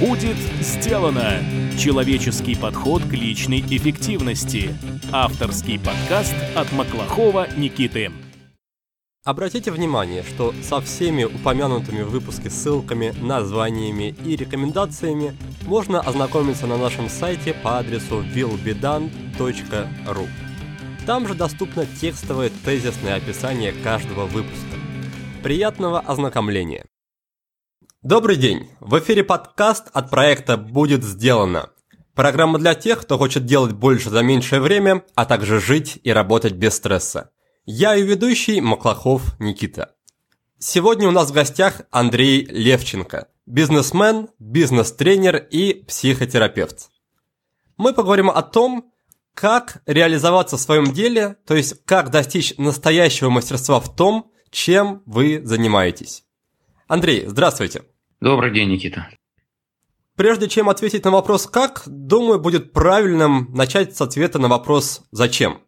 Будет сделано! Человеческий подход к личной эффективности. Авторский подкаст от Маклахова Никиты. Обратите внимание, что со всеми упомянутыми в выпуске ссылками, названиями и рекомендациями можно ознакомиться на нашем сайте по адресу willbedone.ru. Там же доступно текстовое тезисное описание каждого выпуска. Приятного ознакомления! Добрый день! В эфире подкаст от проекта «Будет сделано». Программа для тех, кто хочет делать больше за меньшее время, а также жить и работать без стресса. Я и ведущий Маклахов Никита. Сегодня у нас в гостях Андрей Левченко, бизнесмен, бизнес-тренер и психотерапевт. Мы поговорим о том, как реализоваться в своем деле, то есть как достичь настоящего мастерства в том, чем вы занимаетесь. Андрей, здравствуйте. Добрый день, Никита. Прежде чем ответить на вопрос «как», думаю, будет правильным начать с ответа на вопрос «зачем?».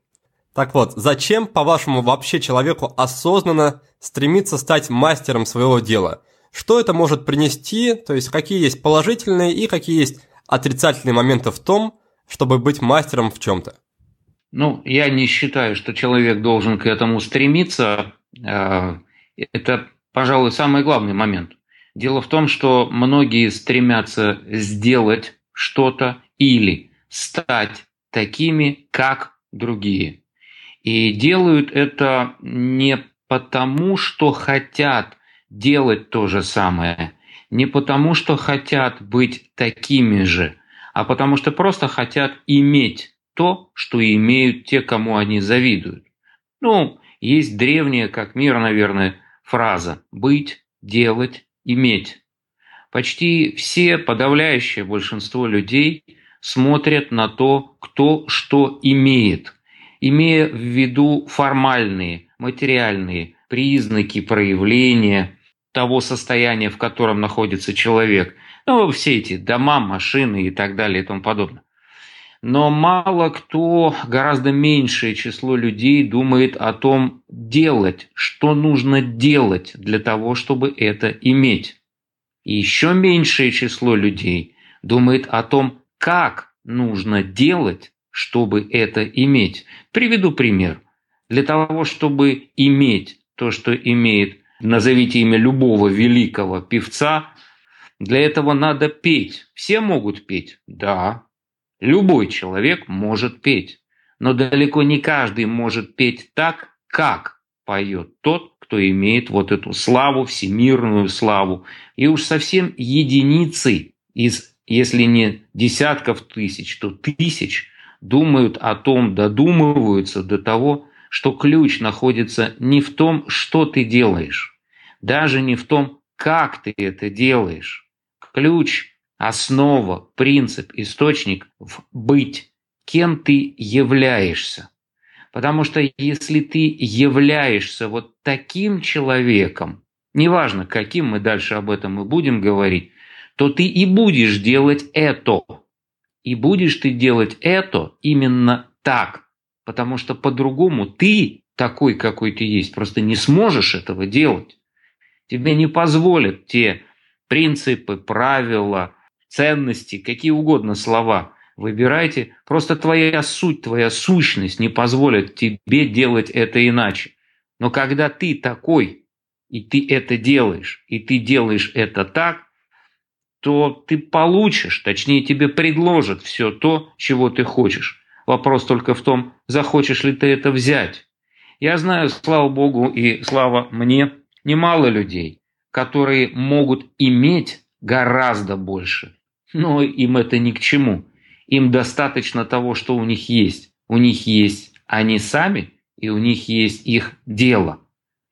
Так вот, зачем, по-вашему, вообще человеку осознанно стремиться стать мастером своего дела? Что это может принести, то есть какие есть положительные и какие есть отрицательные моменты в том, чтобы быть мастером в чем-то? Ну, я не считаю, что человек должен к этому стремиться. А, это, пожалуй, самый главный момент. Дело в том, что многие стремятся сделать что-то или стать такими, как другие. И делают это не потому, что хотят делать то же самое, не потому, что хотят быть такими же, а потому что просто хотят иметь то, что имеют те, кому они завидуют. Ну, есть древняя, как мир, наверное, фраза «быть, делать, иметь». Почти все, подавляющее большинство людей смотрят на то, кто что имеет, имея в виду формальные, материальные признаки проявления того состояния, в котором находится человек. Ну, все эти дома, машины и так далее и тому подобное. Но мало кто, гораздо меньшее число людей думает о том делать, что нужно делать для того, чтобы это иметь. И еще меньшее число людей думает о том, как нужно делать, чтобы это иметь. Приведу пример. Для того, чтобы иметь то, что имеет, назовите имя любого великого певца, для этого надо петь. Все могут петь? Да, Любой человек может петь, но далеко не каждый может петь так, как поет тот, кто имеет вот эту славу, всемирную славу. И уж совсем единицы из, если не десятков тысяч, то тысяч думают о том, додумываются до того, что ключ находится не в том, что ты делаешь, даже не в том, как ты это делаешь. Ключ основа, принцип, источник в быть, кем ты являешься. Потому что если ты являешься вот таким человеком, неважно каким, мы дальше об этом и будем говорить, то ты и будешь делать это. И будешь ты делать это именно так. Потому что по-другому ты такой, какой ты есть, просто не сможешь этого делать. Тебе не позволят те принципы, правила, ценности, какие угодно слова. Выбирайте. Просто твоя суть, твоя сущность не позволит тебе делать это иначе. Но когда ты такой, и ты это делаешь, и ты делаешь это так, то ты получишь, точнее тебе предложат все то, чего ты хочешь. Вопрос только в том, захочешь ли ты это взять. Я знаю, слава Богу и слава мне, немало людей, которые могут иметь гораздо больше, но им это ни к чему. Им достаточно того, что у них есть. У них есть они сами, и у них есть их дело.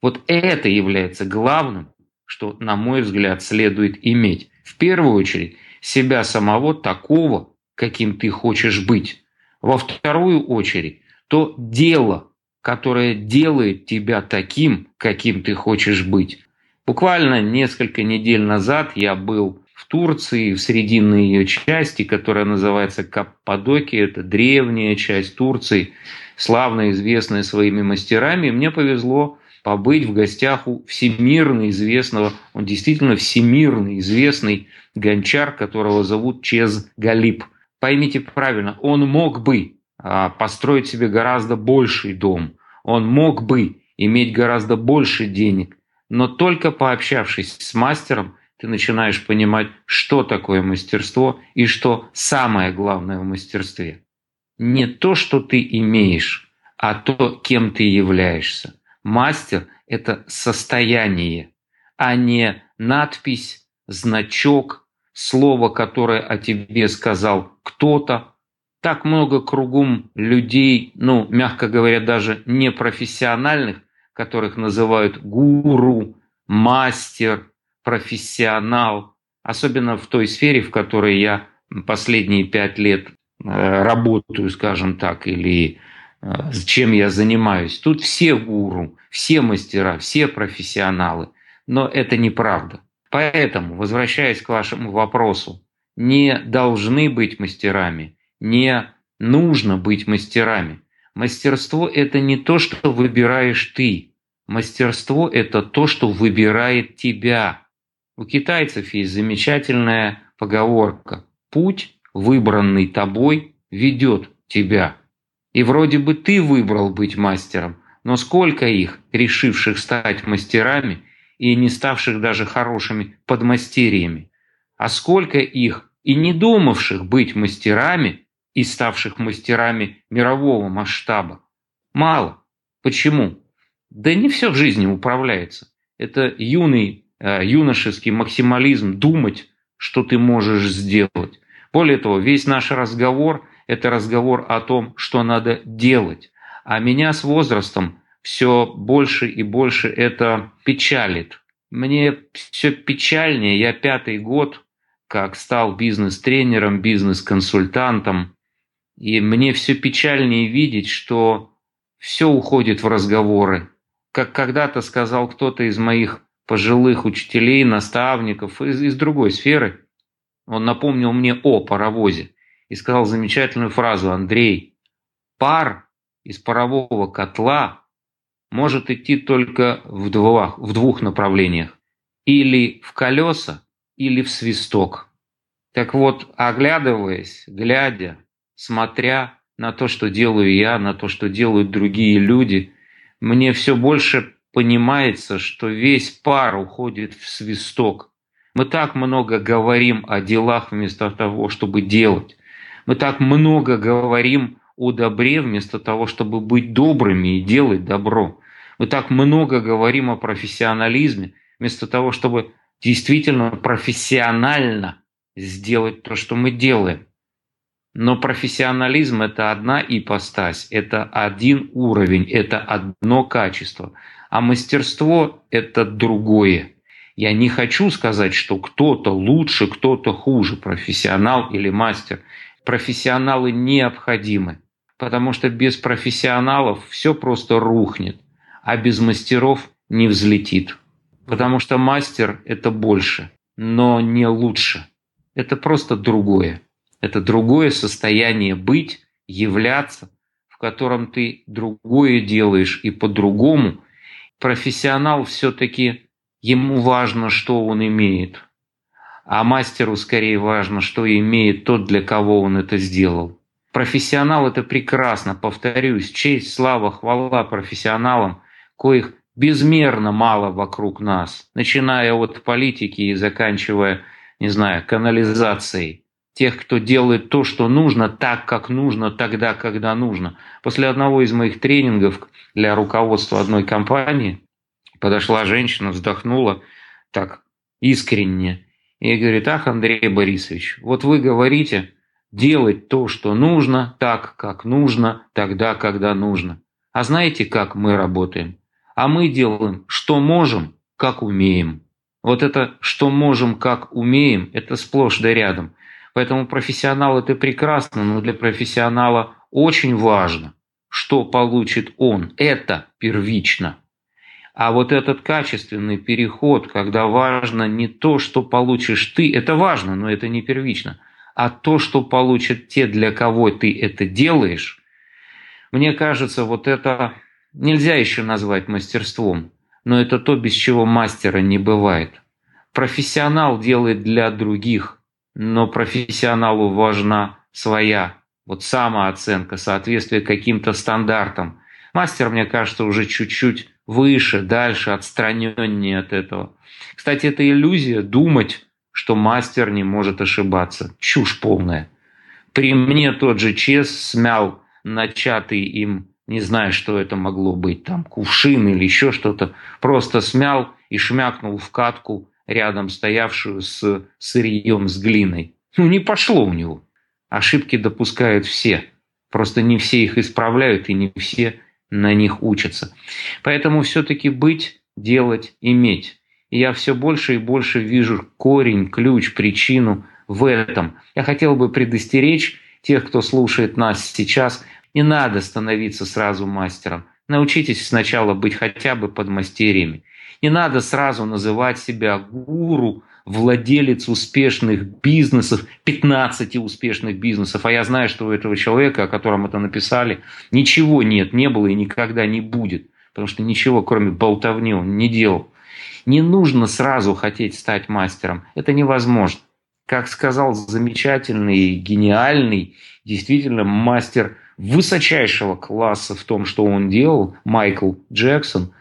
Вот это является главным, что, на мой взгляд, следует иметь. В первую очередь, себя самого такого, каким ты хочешь быть. Во вторую очередь, то дело, которое делает тебя таким, каким ты хочешь быть. Буквально несколько недель назад я был в Турции, в срединной ее части, которая называется Каппадокия, это древняя часть Турции, славно известная своими мастерами. мне повезло побыть в гостях у всемирно известного, он действительно всемирно известный гончар, которого зовут Чез Галип. Поймите правильно, он мог бы а, построить себе гораздо больший дом, он мог бы иметь гораздо больше денег, но только пообщавшись с мастером, ты начинаешь понимать, что такое мастерство и что самое главное в мастерстве. Не то, что ты имеешь, а то, кем ты являешься. Мастер – это состояние, а не надпись, значок, слово, которое о тебе сказал кто-то. Так много кругом людей, ну, мягко говоря, даже непрофессиональных, которых называют гуру, мастер, профессионал, особенно в той сфере, в которой я последние пять лет э, работаю, скажем так, или э, чем я занимаюсь. Тут все гуру, все мастера, все профессионалы. Но это неправда. Поэтому, возвращаясь к вашему вопросу, не должны быть мастерами, не нужно быть мастерами. Мастерство – это не то, что выбираешь ты. Мастерство – это то, что выбирает тебя. У китайцев есть замечательная поговорка «Путь, выбранный тобой, ведет тебя». И вроде бы ты выбрал быть мастером, но сколько их, решивших стать мастерами и не ставших даже хорошими подмастерьями? А сколько их и не думавших быть мастерами и ставших мастерами мирового масштаба? Мало. Почему? Да не все в жизни управляется. Это юный, юношеский максимализм думать, что ты можешь сделать. Более того, весь наш разговор – это разговор о том, что надо делать, а меня с возрастом все больше и больше это печалит. Мне все печальнее. Я пятый год как стал бизнес-тренером, бизнес-консультантом. И мне все печальнее видеть, что все уходит в разговоры. Как когда-то сказал кто-то из моих пожилых учителей, наставников из, из другой сферы, он напомнил мне о паровозе и сказал замечательную фразу «Андрей, пар из парового котла может идти только в двух, в двух направлениях. Или в колеса, или в свисток. Так вот, оглядываясь, глядя, смотря на то, что делаю я, на то, что делают другие люди, мне все больше понимается, что весь пар уходит в свисток. Мы так много говорим о делах вместо того, чтобы делать. Мы так много говорим о добре вместо того, чтобы быть добрыми и делать добро. Мы так много говорим о профессионализме вместо того, чтобы действительно профессионально сделать то, что мы делаем. Но профессионализм – это одна ипостась, это один уровень, это одно качество. А мастерство – это другое. Я не хочу сказать, что кто-то лучше, кто-то хуже, профессионал или мастер. Профессионалы необходимы потому что без профессионалов все просто рухнет, а без мастеров не взлетит. Потому что мастер – это больше, но не лучше. Это просто другое. Это другое состояние быть, являться, в котором ты другое делаешь и по-другому. Профессионал все-таки, ему важно, что он имеет. А мастеру скорее важно, что имеет тот, для кого он это сделал. Профессионал – это прекрасно, повторюсь, честь, слава, хвала профессионалам, коих безмерно мало вокруг нас, начиная от политики и заканчивая, не знаю, канализацией. Тех, кто делает то, что нужно, так, как нужно, тогда, когда нужно. После одного из моих тренингов для руководства одной компании подошла женщина, вздохнула так искренне и говорит, ах, Андрей Борисович, вот вы говорите, делать то, что нужно, так, как нужно, тогда, когда нужно. А знаете, как мы работаем? А мы делаем, что можем, как умеем. Вот это «что можем, как умеем» – это сплошь да рядом. Поэтому профессионал – это прекрасно, но для профессионала очень важно, что получит он. Это первично. А вот этот качественный переход, когда важно не то, что получишь ты, это важно, но это не первично – а то, что получат те, для кого ты это делаешь, мне кажется, вот это нельзя еще назвать мастерством. но это то, без чего мастера не бывает. Профессионал делает для других, но профессионалу важна своя вот самооценка, соответствие каким-то стандартам. Мастер, мне кажется, уже чуть-чуть выше, дальше, отстраненнее от этого. Кстати, это иллюзия думать, что мастер не может ошибаться. Чушь полная. При мне тот же Чес смял начатый им, не знаю, что это могло быть, там кувшин или еще что-то, просто смял и шмякнул в катку, рядом стоявшую с сырьем с глиной. Ну, не пошло у него. Ошибки допускают все. Просто не все их исправляют и не все на них учатся. Поэтому все-таки быть, делать, иметь. И я все больше и больше вижу корень, ключ, причину в этом. Я хотел бы предостеречь тех, кто слушает нас сейчас, не надо становиться сразу мастером. Научитесь сначала быть хотя бы подмастерьями. Не надо сразу называть себя гуру, владелец успешных бизнесов, 15 успешных бизнесов, а я знаю, что у этого человека, о котором это написали, ничего нет, не было и никогда не будет, потому что ничего, кроме болтовни, он не делал. Не нужно сразу хотеть стать мастером, это невозможно. Как сказал замечательный, гениальный, действительно мастер высочайшего класса в том, что он делал, Майкл Джексон,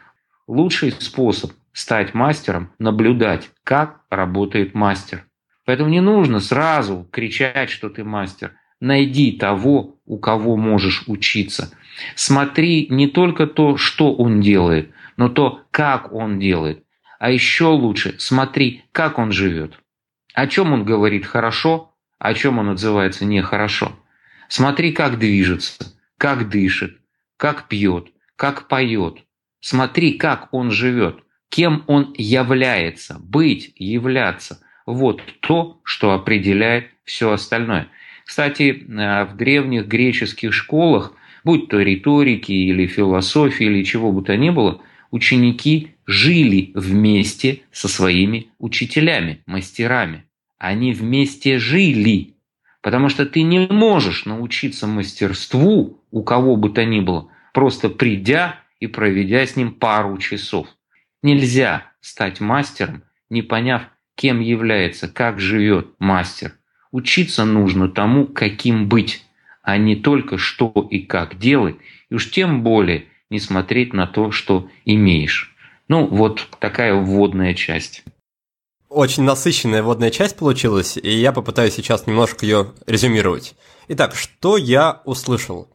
лучший способ стать мастером, наблюдать, как работает мастер. Поэтому не нужно сразу кричать, что ты мастер. Найди того, у кого можешь учиться. Смотри не только то, что он делает, но то, как он делает. А еще лучше смотри, как он живет. О чем он говорит хорошо, о чем он отзывается нехорошо. Смотри, как движется, как дышит, как пьет, как поет. Смотри, как он живет кем он является, быть, являться. Вот то, что определяет все остальное. Кстати, э, в древних греческих школах, будь то риторики или философии или чего бы то ни было, ученики жили вместе со своими учителями, мастерами. Они вместе жили, потому что ты не можешь научиться мастерству у кого бы то ни было, просто придя и проведя с ним пару часов. Нельзя стать мастером, не поняв, кем является, как живет мастер. Учиться нужно тому, каким быть, а не только что и как делать, и уж тем более не смотреть на то, что имеешь. Ну, вот такая вводная часть. Очень насыщенная вводная часть получилась, и я попытаюсь сейчас немножко ее резюмировать. Итак, что я услышал?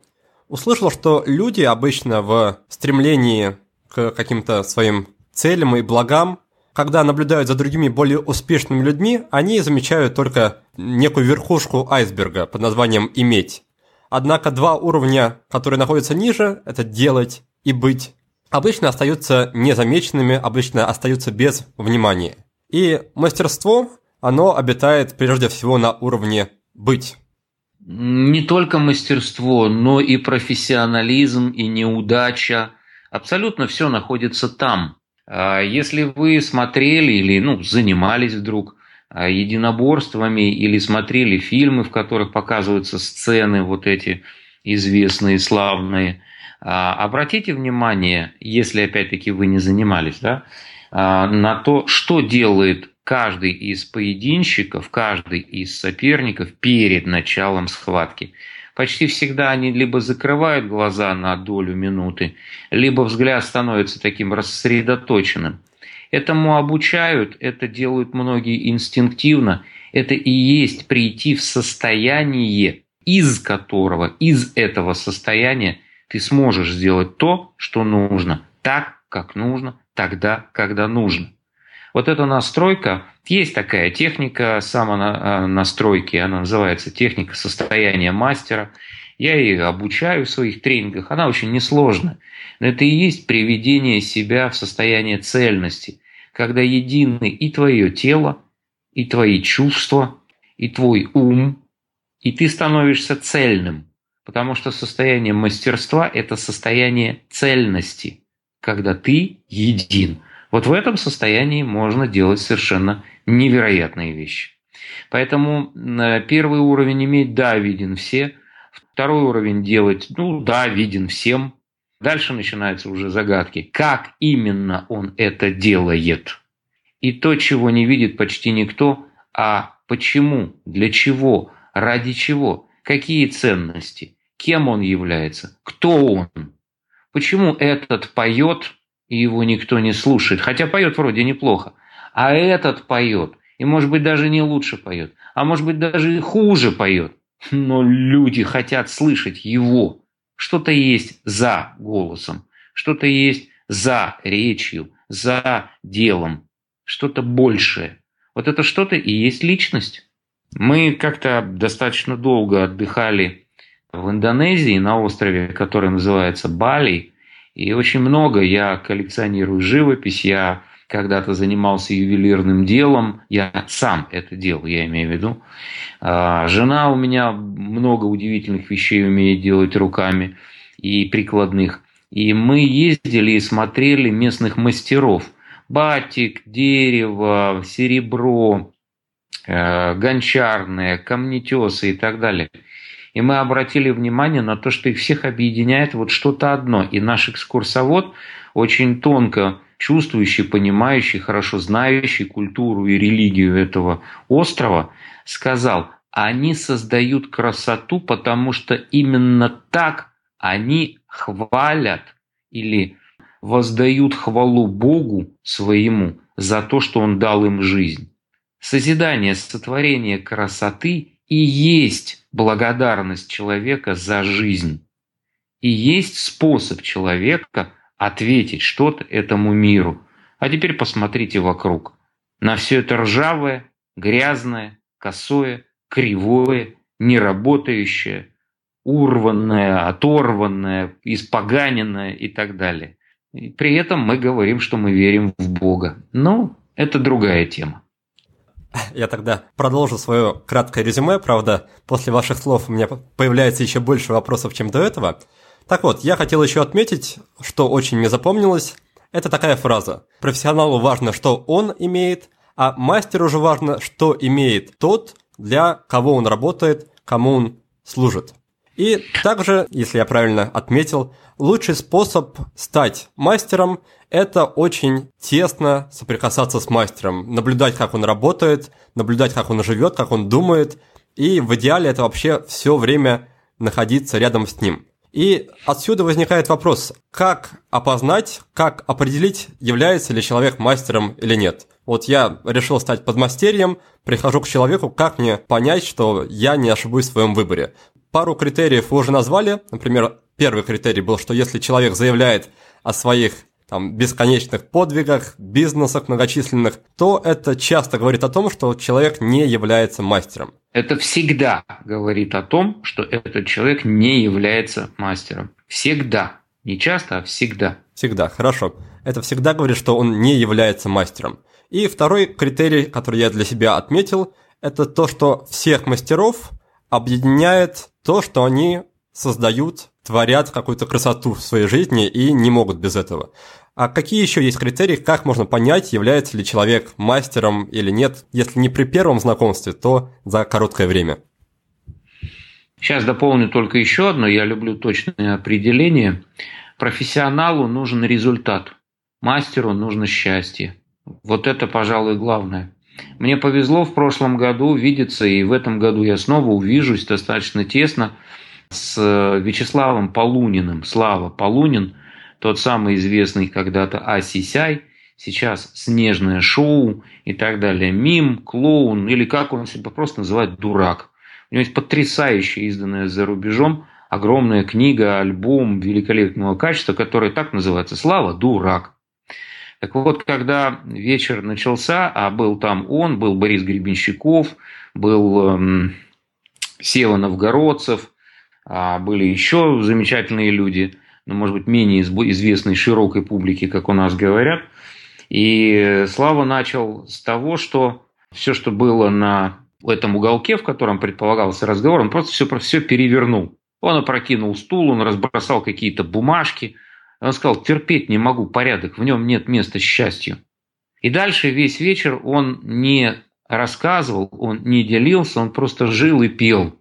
Услышал, что люди обычно в стремлении к каким-то своим целям и благам. Когда наблюдают за другими более успешными людьми, они замечают только некую верхушку айсберга под названием «иметь». Однако два уровня, которые находятся ниже, это «делать» и «быть», обычно остаются незамеченными, обычно остаются без внимания. И мастерство, оно обитает прежде всего на уровне «быть». Не только мастерство, но и профессионализм, и неудача. Абсолютно все находится там. А если вы смотрели или ну, занимались вдруг а, единоборствами или смотрели фильмы, в которых показываются сцены вот эти известные, славные, а, обратите внимание, если опять-таки вы не занимались, да, на то, что делает каждый из поединщиков, каждый из соперников перед началом схватки. Почти всегда они либо закрывают глаза на долю минуты, либо взгляд становится таким рассредоточенным. Этому обучают, это делают многие инстинктивно. Это и есть прийти в состояние, из которого, из этого состояния ты сможешь сделать то, что нужно, так, как нужно, тогда, когда нужно. Вот эта настройка, есть такая техника самонастройки, она называется техника состояния мастера. Я ее обучаю в своих тренингах, она очень несложная. Но это и есть приведение себя в состояние цельности, когда едины и твое тело, и твои чувства, и твой ум, и ты становишься цельным. Потому что состояние мастерства – это состояние цельности, когда ты един – вот в этом состоянии можно делать совершенно невероятные вещи. Поэтому э, первый уровень иметь, да, виден все. Второй уровень делать, ну да, виден всем. Дальше начинаются уже загадки. Как именно он это делает? И то, чего не видит почти никто, а почему, для чего, ради чего, какие ценности, кем он является, кто он. Почему этот поет, и его никто не слушает, хотя поет вроде неплохо, а этот поет, и может быть даже не лучше поет, а может быть даже и хуже поет, но люди хотят слышать его. Что-то есть за голосом, что-то есть за речью, за делом, что-то большее. Вот это что-то и есть личность. Мы как-то достаточно долго отдыхали в Индонезии на острове, который называется Бали. И очень много я коллекционирую живопись, я когда-то занимался ювелирным делом, я сам это делал, я имею в виду. А, жена у меня много удивительных вещей умеет делать руками и прикладных. И мы ездили и смотрели местных мастеров. Батик, дерево, серебро, э, гончарные, камнетесы и так далее. И мы обратили внимание на то, что их всех объединяет вот что-то одно. И наш экскурсовод очень тонко чувствующий, понимающий, хорошо знающий культуру и религию этого острова, сказал, они создают красоту, потому что именно так они хвалят или воздают хвалу Богу своему за то, что Он дал им жизнь. Созидание, сотворение красоты и есть благодарность человека за жизнь. И есть способ человека ответить что-то этому миру. А теперь посмотрите вокруг. На все это ржавое, грязное, косое, кривое, неработающее, урванное, оторванное, испоганенное и так далее. И при этом мы говорим, что мы верим в Бога. Но это другая тема. Я тогда продолжу свое краткое резюме, правда, после ваших слов у меня появляется еще больше вопросов, чем до этого – так вот, я хотел еще отметить, что очень мне запомнилось, это такая фраза. Профессионалу важно, что он имеет, а мастеру же важно, что имеет тот, для кого он работает, кому он служит. И также, если я правильно отметил, лучший способ стать мастером – это очень тесно соприкасаться с мастером, наблюдать, как он работает, наблюдать, как он живет, как он думает, и в идеале это вообще все время находиться рядом с ним. И отсюда возникает вопрос, как опознать, как определить, является ли человек мастером или нет. Вот я решил стать подмастерьем, прихожу к человеку, как мне понять, что я не ошибусь в своем выборе. Пару критериев вы уже назвали. Например, первый критерий был, что если человек заявляет о своих там, бесконечных подвигах, бизнесах многочисленных, то это часто говорит о том, что человек не является мастером это всегда говорит о том, что этот человек не является мастером. Всегда. Не часто, а всегда. Всегда, хорошо. Это всегда говорит, что он не является мастером. И второй критерий, который я для себя отметил, это то, что всех мастеров объединяет то, что они создают, творят какую-то красоту в своей жизни и не могут без этого. А какие еще есть критерии, как можно понять, является ли человек мастером или нет, если не при первом знакомстве, то за короткое время? Сейчас дополню только еще одно. Я люблю точное определение. Профессионалу нужен результат, мастеру нужно счастье. Вот это, пожалуй, главное. Мне повезло в прошлом году видеться, и в этом году я снова увижусь достаточно тесно с Вячеславом Полуниным. Слава Полунин – тот самый известный когда-то Асисяй, сейчас снежное шоу и так далее, мим, клоун или как он себя просто называет, дурак. У него есть потрясающая, изданная за рубежом, огромная книга, альбом великолепного качества, который так называется «Слава, дурак». Так вот, когда вечер начался, а был там он, был Борис Гребенщиков, был эм, Сева Новгородцев, а были еще замечательные люди – но, может быть, менее известной широкой публике, как у нас говорят. И Слава начал с того, что все, что было на этом уголке, в котором предполагался разговор, он просто все, все перевернул. Он опрокинул стул, он разбросал какие-то бумажки. Он сказал, терпеть не могу порядок, в нем нет места счастью. И дальше весь вечер он не рассказывал, он не делился, он просто жил и пел.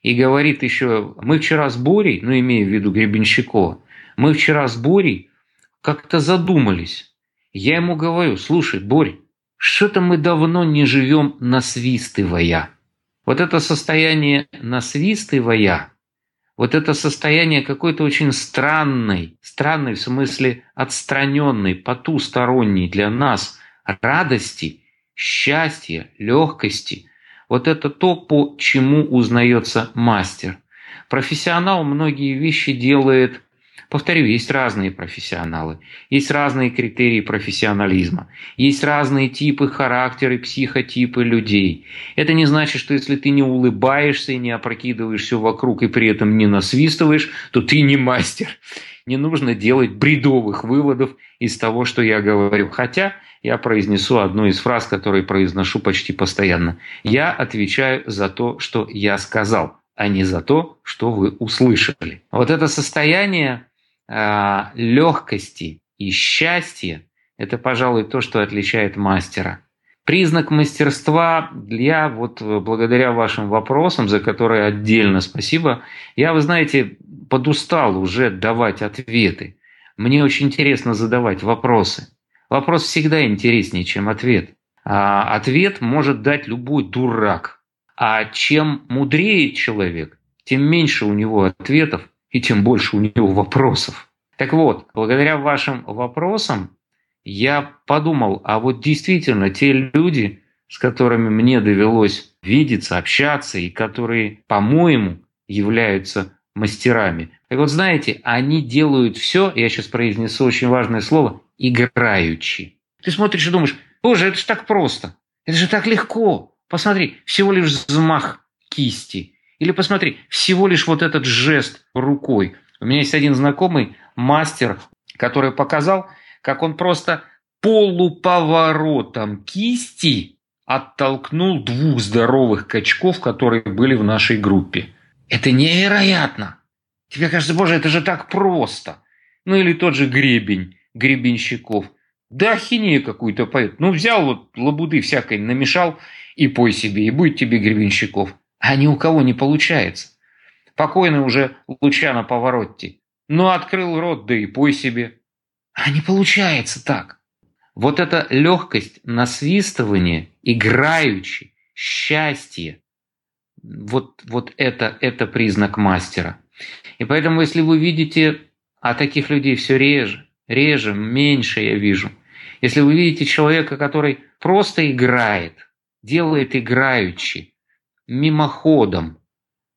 И говорит еще, мы вчера с Борей, ну, имея в виду Гребенщикова, Мы вчера с Борей как-то задумались. Я ему говорю, слушай, Борь, что-то мы давно не живем насвистывая. Вот это состояние насвистывая, вот это состояние какой-то очень странной, странной в смысле отстраненной, потусторонней для нас радости, счастья, легкости. Вот это то, по чему узнается мастер. Профессионал многие вещи делает Повторю, есть разные профессионалы, есть разные критерии профессионализма, есть разные типы характеры, психотипы людей. Это не значит, что если ты не улыбаешься и не опрокидываешь все вокруг и при этом не насвистываешь, то ты не мастер. Не нужно делать бредовых выводов из того, что я говорю. Хотя я произнесу одну из фраз, которые произношу почти постоянно. Я отвечаю за то, что я сказал, а не за то, что вы услышали. Вот это состояние легкости и счастья – это, пожалуй, то, что отличает мастера. Признак мастерства, я вот благодаря вашим вопросам, за которые отдельно спасибо, я, вы знаете, подустал уже давать ответы. Мне очень интересно задавать вопросы. Вопрос всегда интереснее, чем ответ. А ответ может дать любой дурак. А чем мудрее человек, тем меньше у него ответов, и тем больше у него вопросов. Так вот, благодаря вашим вопросам я подумал, а вот действительно те люди, с которыми мне довелось видеться, общаться, и которые, по-моему, являются мастерами. Так вот, знаете, они делают все, я сейчас произнесу очень важное слово, играючи. Ты смотришь и думаешь, боже, это же так просто, это же так легко. Посмотри, всего лишь взмах кисти, или посмотри, всего лишь вот этот жест рукой. У меня есть один знакомый мастер, который показал, как он просто полуповоротом кисти оттолкнул двух здоровых качков, которые были в нашей группе. Это невероятно. Тебе кажется, боже, это же так просто. Ну или тот же гребень, гребенщиков. Да ахинею какую-то поет. Ну взял вот лабуды всякой, намешал и пой себе, и будет тебе гребенщиков а ни у кого не получается. Покойный уже Лучано Поворотти. Ну, открыл рот, да и пой себе. А не получается так. Вот эта легкость, насвистывание, играючи, счастье, вот, вот это, это признак мастера. И поэтому, если вы видите, а таких людей все реже, реже, меньше я вижу. Если вы видите человека, который просто играет, делает играючи, мимоходом.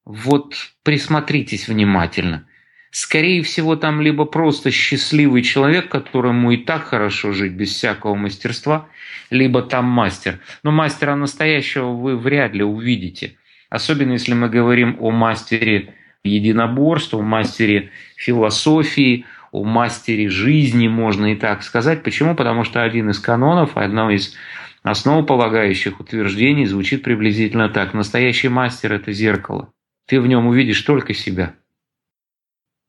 Вот присмотритесь внимательно. Скорее всего, там либо просто счастливый человек, которому и так хорошо жить без всякого мастерства, либо там мастер. Но мастера настоящего вы вряд ли увидите. Особенно если мы говорим о мастере единоборства, о мастере философии, о мастере жизни, можно и так сказать. Почему? Потому что один из канонов, одно из основополагающих утверждений звучит приблизительно так. Настоящий мастер – это зеркало. Ты в нем увидишь только себя.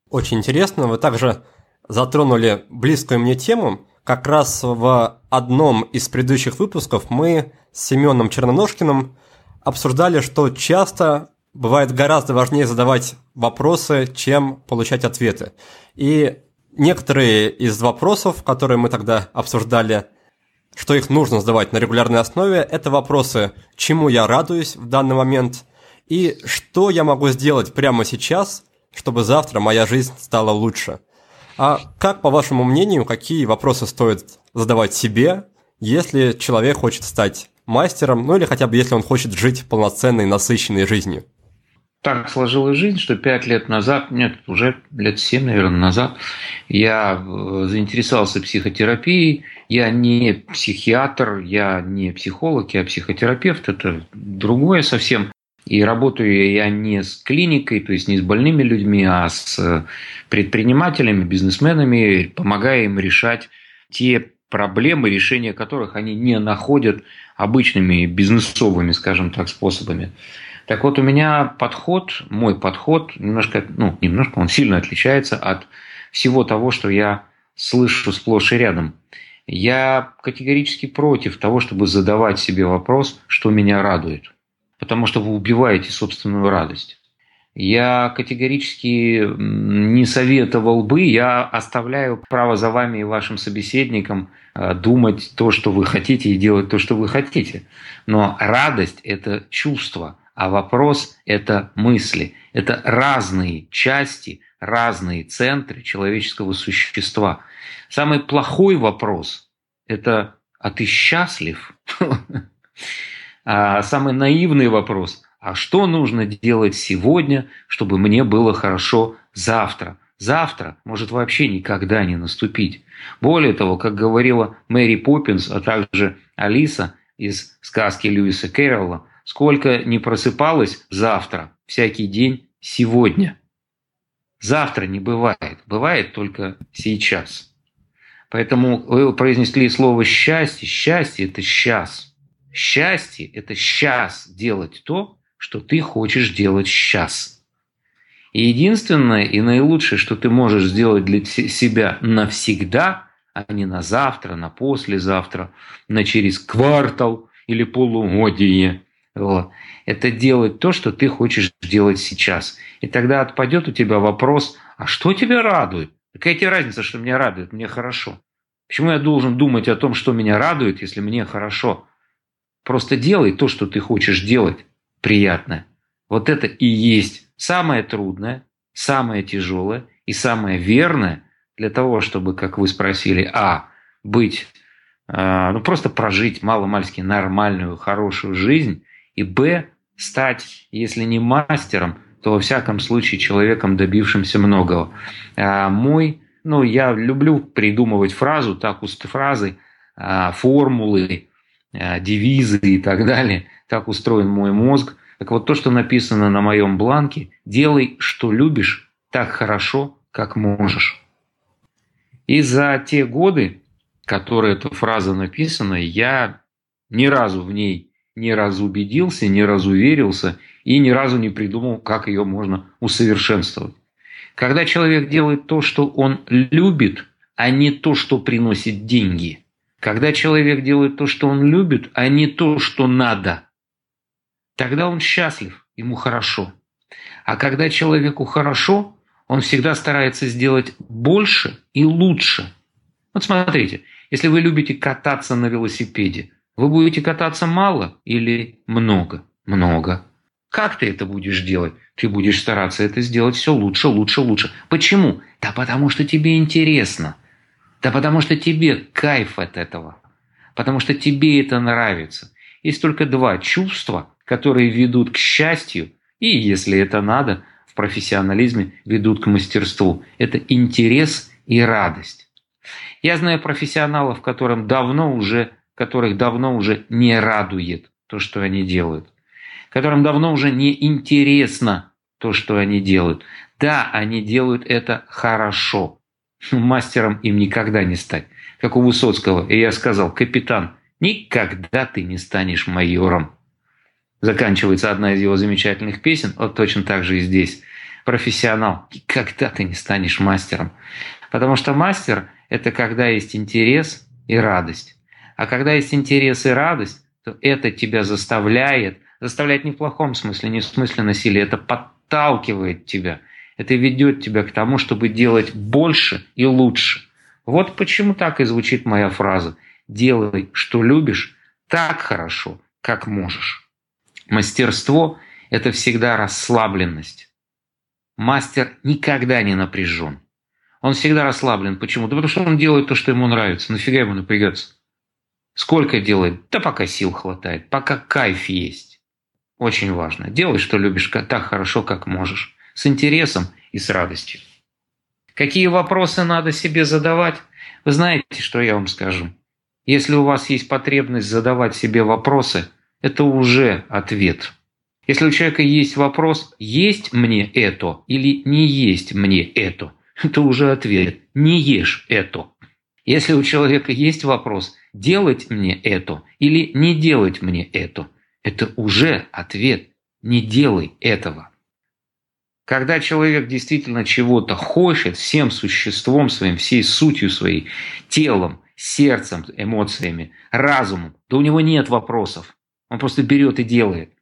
Очень интересно. Вы также затронули близкую мне тему. Как раз в одном из предыдущих выпусков мы с Семеном Черноножкиным обсуждали, что часто бывает гораздо важнее задавать вопросы, чем получать ответы. И некоторые из вопросов, которые мы тогда обсуждали – что их нужно задавать на регулярной основе, это вопросы, чему я радуюсь в данный момент, и что я могу сделать прямо сейчас, чтобы завтра моя жизнь стала лучше. А как, по вашему мнению, какие вопросы стоит задавать себе, если человек хочет стать мастером, ну или хотя бы если он хочет жить полноценной, насыщенной жизнью? Так сложилась жизнь, что пять лет назад, нет, уже лет семь, наверное, назад, я э, заинтересовался психотерапией. Я не психиатр, я не психолог, я психотерапевт, это другое совсем. И работаю я не с клиникой, то есть не с больными людьми, а с э, предпринимателями, бизнесменами, помогая им решать те проблемы, решения которых они не находят обычными бизнесовыми, скажем так, способами. Так вот, у меня подход, мой подход, немножко, ну, немножко, он сильно отличается от всего того, что я слышу сплошь и рядом. Я категорически против того, чтобы задавать себе вопрос, что меня радует. Потому что вы убиваете собственную радость. я категорически не советовал бы, я оставляю право за вами и вашим собеседникам э, думать то, что вы хотите, и делать то, что вы хотите. Но радость – это чувство, а вопрос – это мысли. Это разные части, разные центры человеческого существа. Самый плохой вопрос – это «а ты счастлив?» А самый наивный вопрос – а что нужно делать сегодня, чтобы мне было хорошо завтра? Завтра может вообще никогда не наступить. Более того, как говорила Мэри Поппинс, а также Алиса из сказки Льюиса Кэрролла, сколько не просыпалась завтра, всякий день сегодня. Завтра не бывает, бывает только сейчас. Поэтому вы произнесли слово «счастье». Счастье – это сейчас. Счастье – это сейчас делать то, что ты хочешь делать сейчас. И единственное и наилучшее, что ты можешь сделать для себя навсегда, а не на завтра, на послезавтра, на через квартал или полугодие, вот, это делать то, что ты хочешь делать сейчас. И тогда отпадет у тебя вопрос, а что тебя радует? Какая тебе разница, что меня радует? Мне хорошо. Почему я должен думать о том, что меня радует, если мне хорошо? Просто делай то, что ты хочешь делать приятное. Вот это и есть самое трудное, самое тяжелое и самое верное для того, чтобы, как вы спросили, а, быть, э, ну просто прожить маломальски нормальную, хорошую жизнь, и б, стать, если не мастером, то во всяком случае человеком, добившимся многого. А мой, ну я люблю придумывать фразу, так уст фразы, а, формулы, а, девизы и так далее – так устроен мой мозг. Так вот, то, что написано на моем бланке, делай, что любишь, так хорошо, как можешь. И за те годы, которые эта фраза написана, я ни разу в ней не разубедился, не разуверился и ни разу не придумал, как ее можно усовершенствовать. Когда человек делает то, что он любит, а не то, что приносит деньги. Когда человек делает то, что он любит, а не то, что надо – Тогда он счастлив, ему хорошо. А когда человеку хорошо, он всегда старается сделать больше и лучше. Вот смотрите, если вы любите кататься на велосипеде, вы будете кататься мало или много? Много. Как ты это будешь делать? Ты будешь стараться это сделать все лучше, лучше, лучше. Почему? Да потому что тебе интересно. Да потому что тебе кайф от этого. Потому что тебе это нравится. Есть только два чувства, которые ведут к счастью и, если это надо, в профессионализме ведут к мастерству. Это интерес и радость. Я знаю профессионалов, которым давно уже, которых давно уже не радует то, что они делают. Которым давно уже не интересно то, что они делают. Да, они делают это хорошо. Мастером им никогда не стать. Как у Высоцкого. И я сказал, капитан, никогда ты не станешь майором заканчивается одна из его замечательных песен, вот точно так же и здесь. Профессионал. Никогда ты не станешь мастером. Потому что мастер – это когда есть интерес и радость. А когда есть интерес и радость, то это тебя заставляет, заставляет не в плохом смысле, не в смысле насилия, это подталкивает тебя. Это ведет тебя к тому, чтобы делать больше и лучше. Вот почему так и звучит моя фраза. Делай, что любишь, так хорошо, как можешь. Мастерство – это всегда расслабленность. Мастер никогда не напряжен. Он всегда расслаблен. Почему? Да потому что он делает то, что ему нравится. Нафига ему напрягаться? Сколько делает? Да пока сил хватает, пока кайф есть. Очень важно. Делай, что любишь, так хорошо, как можешь. С интересом и с радостью. Какие вопросы надо себе задавать? Вы знаете, что я вам скажу? Если у вас есть потребность задавать себе вопросы – это уже ответ. Если у человека есть вопрос, есть мне это или не есть мне это, это уже ответ. Не ешь это. Если у человека есть вопрос, делать мне это или не делать мне это, это уже ответ. Не делай этого. Когда человек действительно чего-то хочет всем существом своим, всей сутью своей, телом, сердцем, эмоциями, разумом, да у него нет вопросов. Он просто берет и делает.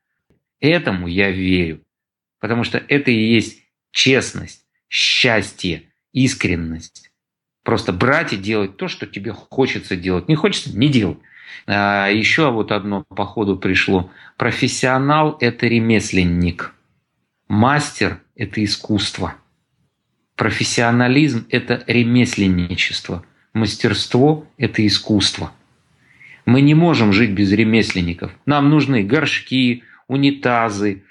Этому я верю. Потому что это и есть честность, счастье, искренность. Просто брать и делать то, что тебе хочется делать. Не хочется – не делай. А еще вот одно по ходу пришло. Профессионал – это ремесленник. Мастер – это искусство. Профессионализм – это ремесленничество. Мастерство – это искусство. Мы не можем жить без ремесленников. Нам нужны горшки, унитазы,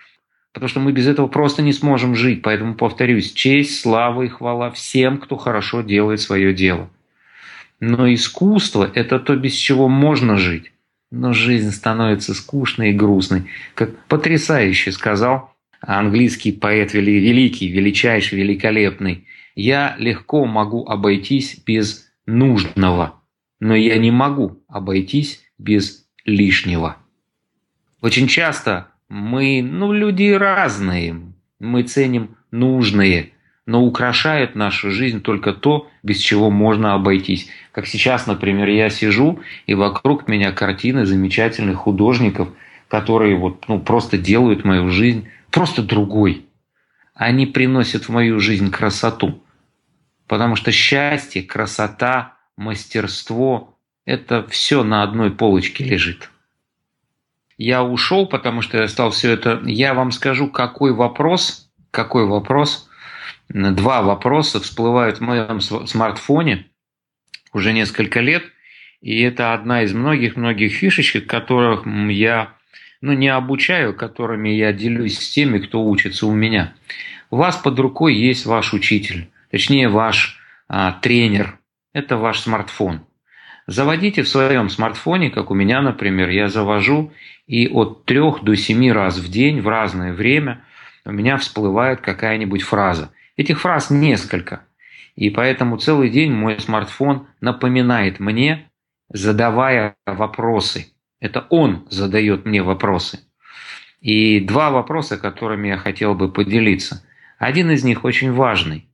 потому что мы без этого просто не сможем жить. Поэтому, повторюсь, честь, слава и хвала всем, кто хорошо делает свое дело. Но искусство – это то, без чего можно жить. Но жизнь становится скучной и грустной. Как потрясающе сказал английский поэт великий, величайший, великолепный. «Я легко могу обойтись без нужного, но я не могу обойтись без лишнего». Очень часто мы, ну, люди разные, мы ценим нужные, но украшает нашу жизнь только то, без чего можно обойтись. Как сейчас, например, я сижу, и вокруг меня картины замечательных художников, которые вот, ну, просто делают мою жизнь просто другой. Они приносят в мою жизнь красоту. Потому что счастье, красота, мастерство – это все на одной полочке лежит. Я ушел, потому что я стал все это... Я вам скажу, какой вопрос, какой вопрос, два вопроса всплывают в моем смартфоне уже несколько лет, и это одна из многих-многих фишечек, которых я ну, не обучаю, которыми я делюсь с теми, кто учится у меня. У вас под рукой есть ваш учитель, точнее ваш а, тренер. Это ваш смартфон. Заводите в своем смартфоне, как у меня, например, я завожу, и от трех до семи раз в день в разное время у меня всплывает какая-нибудь фраза. Этих фраз несколько. И поэтому целый день мой смартфон напоминает мне, задавая вопросы. Это он задает мне вопросы. И два вопроса, которыми я хотел бы поделиться. Один из них очень важный.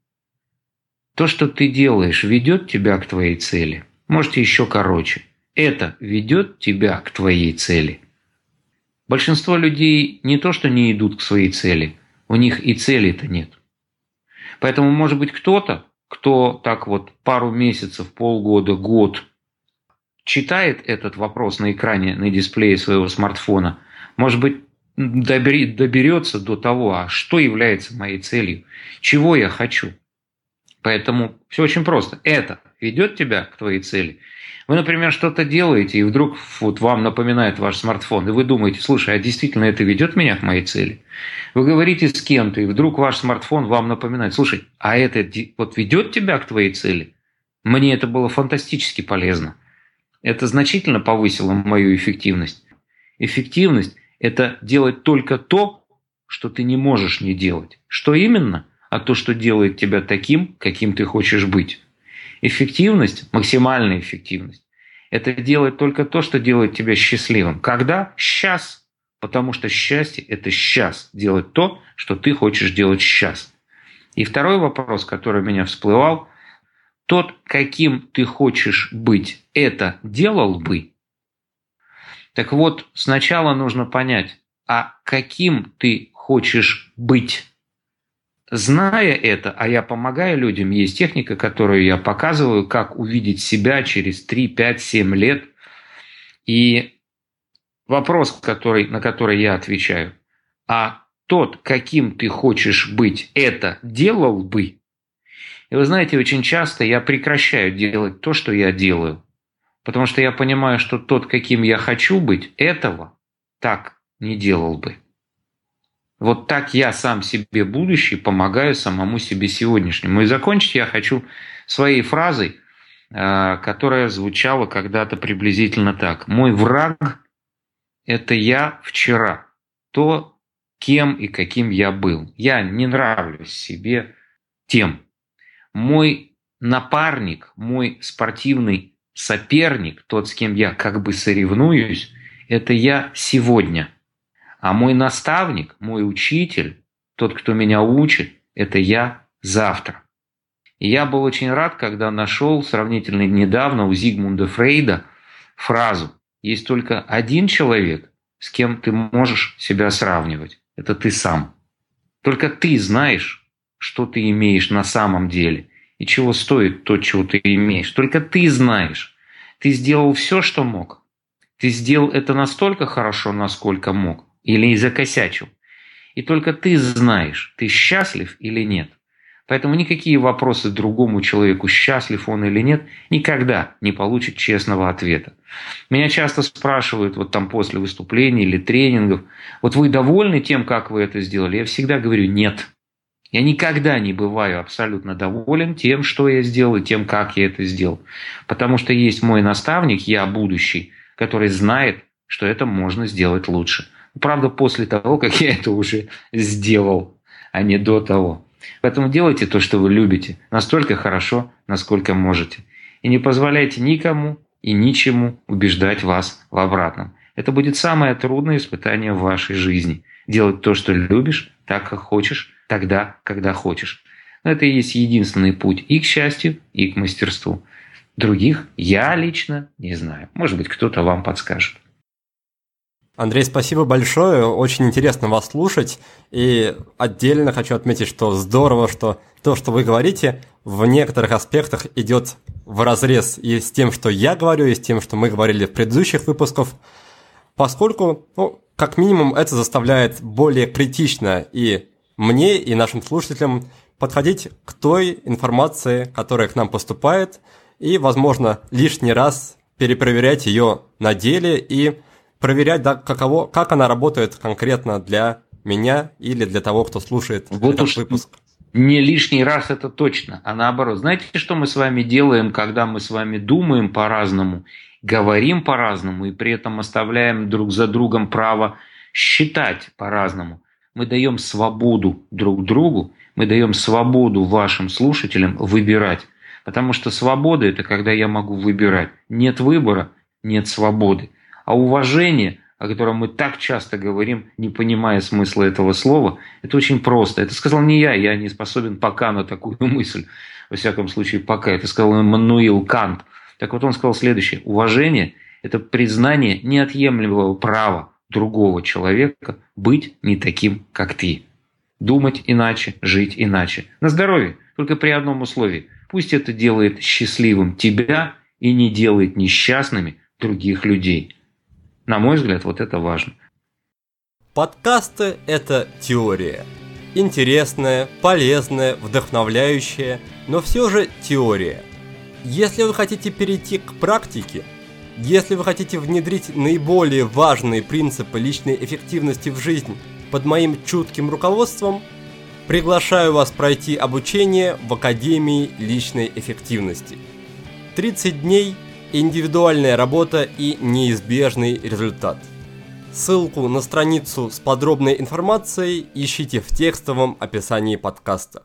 То, что ты делаешь, ведет тебя к твоей цели – Можете еще короче. Это ведет тебя к твоей цели. Большинство людей не то, что не идут к своей цели, у них и цели-то нет. Поэтому, может быть, кто-то, кто так вот пару месяцев, полгода, год читает этот вопрос на экране, на дисплее своего смартфона, может быть, доберется до того, а что является моей целью, чего я хочу. Поэтому все очень просто. Это ведет тебя к твоей цели. Вы, например, что-то делаете, и вдруг вот вам напоминает ваш смартфон, и вы думаете, слушай, а действительно это ведет меня к моей цели? Вы говорите с кем-то, и вдруг ваш смартфон вам напоминает, слушай, а это вот ведет тебя к твоей цели? Мне это было фантастически полезно. Это значительно повысило мою эффективность. Эффективность – это делать только то, что ты не можешь не делать. Что именно? А то, что делает тебя таким, каким ты хочешь быть. Эффективность, максимальная эффективность, это делать только то, что делает тебя счастливым. Когда? Сейчас. Потому что счастье – это сейчас. Делать то, что ты хочешь делать сейчас. И второй вопрос, который у меня всплывал, тот, каким ты хочешь быть, это делал бы? Так вот, сначала нужно понять, а каким ты хочешь быть? Зная это, а я помогаю людям, есть техника, которую я показываю, как увидеть себя через 3, 5, 7 лет. И вопрос, который, на который я отвечаю, а тот, каким ты хочешь быть, это делал бы? И вы знаете, очень часто я прекращаю делать то, что я делаю. Потому что я понимаю, что тот, каким я хочу быть, этого так не делал бы. Вот так я сам себе будущий помогаю самому себе сегодняшнему. И закончить я хочу своей фразой, э, которая звучала когда-то приблизительно так. Мой враг – это я вчера, то, кем и каким я был. Я не нравлюсь себе тем. Мой напарник, мой спортивный соперник, тот, с кем я как бы соревнуюсь, это я сегодня – а мой наставник, мой учитель, тот, кто меня учит, это я завтра. И я был очень рад, когда нашел сравнительно недавно у Зигмунда Фрейда фразу «Есть только один человек, с кем ты можешь себя сравнивать. Это ты сам». Только ты знаешь, что ты имеешь на самом деле и чего стоит то, чего ты имеешь. Только ты знаешь. Ты сделал все, что мог. Ты сделал это настолько хорошо, насколько мог. Или и закосячил. И только ты знаешь, ты счастлив или нет. Поэтому никакие вопросы другому человеку, счастлив он или нет, никогда не получат честного ответа. Меня часто спрашивают вот там после выступлений или тренингов, вот вы довольны тем, как вы это сделали? Я всегда говорю нет. Я никогда не бываю абсолютно доволен тем, что я сделал и тем, как я это сделал. Потому что есть мой наставник, я будущий, который знает, что это можно сделать лучше. Правда, после того, как я это уже сделал, а не до того. Поэтому делайте то, что вы любите, настолько хорошо, насколько можете. И не позволяйте никому и ничему убеждать вас в обратном. Это будет самое трудное испытание в вашей жизни. Делать то, что любишь, так, как хочешь, тогда, когда хочешь. Но это и есть единственный путь и к счастью, и к мастерству. Других я лично не знаю. Может быть, кто-то вам подскажет. Андрей, спасибо большое. Очень интересно вас слушать. И отдельно хочу отметить, что здорово, что то, что вы говорите, в некоторых аспектах идет в разрез и с тем, что я говорю, и с тем, что мы говорили в предыдущих выпусках, поскольку, ну, как минимум, это заставляет более критично и мне, и нашим слушателям подходить к той информации, которая к нам поступает, и, возможно, лишний раз перепроверять ее на деле и проверять, да, каково, как она работает конкретно для меня или для того, кто слушает вот этот уж выпуск. Не лишний раз это точно, а наоборот. Знаете, что мы с вами делаем, когда мы с вами думаем по-разному, говорим по-разному и при этом оставляем друг за другом право считать по-разному? Мы даем свободу друг другу, мы даем свободу вашим слушателям выбирать. Потому что свобода – это когда я могу выбирать. Нет выбора – нет свободы. А уважение, о котором мы так часто говорим, не понимая смысла этого слова, это очень просто. Это сказал не я, я не способен пока на такую мысль. Во всяком случае, пока. Это сказал Эммануил Кант. Так вот он сказал следующее. Уважение – это признание неотъемлемого права другого человека быть не таким, как ты. Думать иначе, жить иначе. На здоровье, только при одном условии. Пусть это делает счастливым тебя и не делает несчастными других людей. На мой взгляд, вот это важно. Подкасты – это теория. Интересная, полезная, вдохновляющая, но все же теория. Если вы хотите перейти к практике, если вы хотите внедрить наиболее важные принципы личной эффективности в жизнь под моим чутким руководством, приглашаю вас пройти обучение в Академии личной эффективности. 30 дней – индивидуальная работа и неизбежный результат. Ссылку на страницу с подробной информацией ищите в текстовом описании подкаста.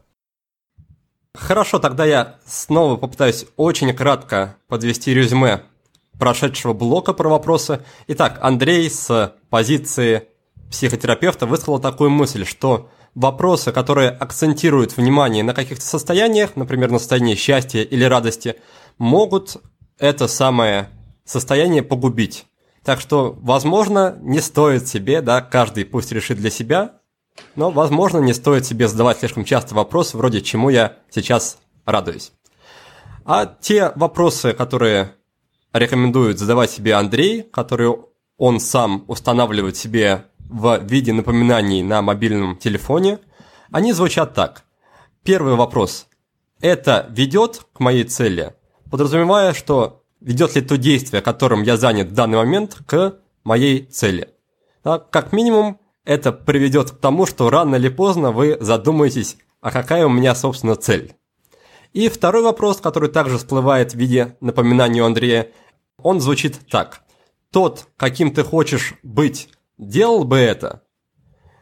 Хорошо, тогда я снова попытаюсь очень кратко подвести резюме прошедшего блока про вопросы. Итак, Андрей с позиции психотерапевта высказал такую мысль, что вопросы, которые акцентируют внимание на каких-то состояниях, например, на состоянии счастья или радости, могут это самое состояние погубить. Так что, возможно, не стоит себе, да, каждый пусть решит для себя, но, возможно, не стоит себе задавать слишком часто вопросы, вроде «чему я сейчас радуюсь?». А те вопросы, которые рекомендует задавать себе Андрей, которые он сам устанавливает себе в виде напоминаний на мобильном телефоне, они звучат так. Первый вопрос. Это ведет к моей цели? Подразумевая, что ведет ли то действие, которым я занят в данный момент, к моей цели. Как минимум, это приведет к тому, что рано или поздно вы задумаетесь, а какая у меня, собственно, цель. И второй вопрос, который также всплывает в виде напоминания у Андрея, он звучит так. Тот, каким ты хочешь быть, делал бы это.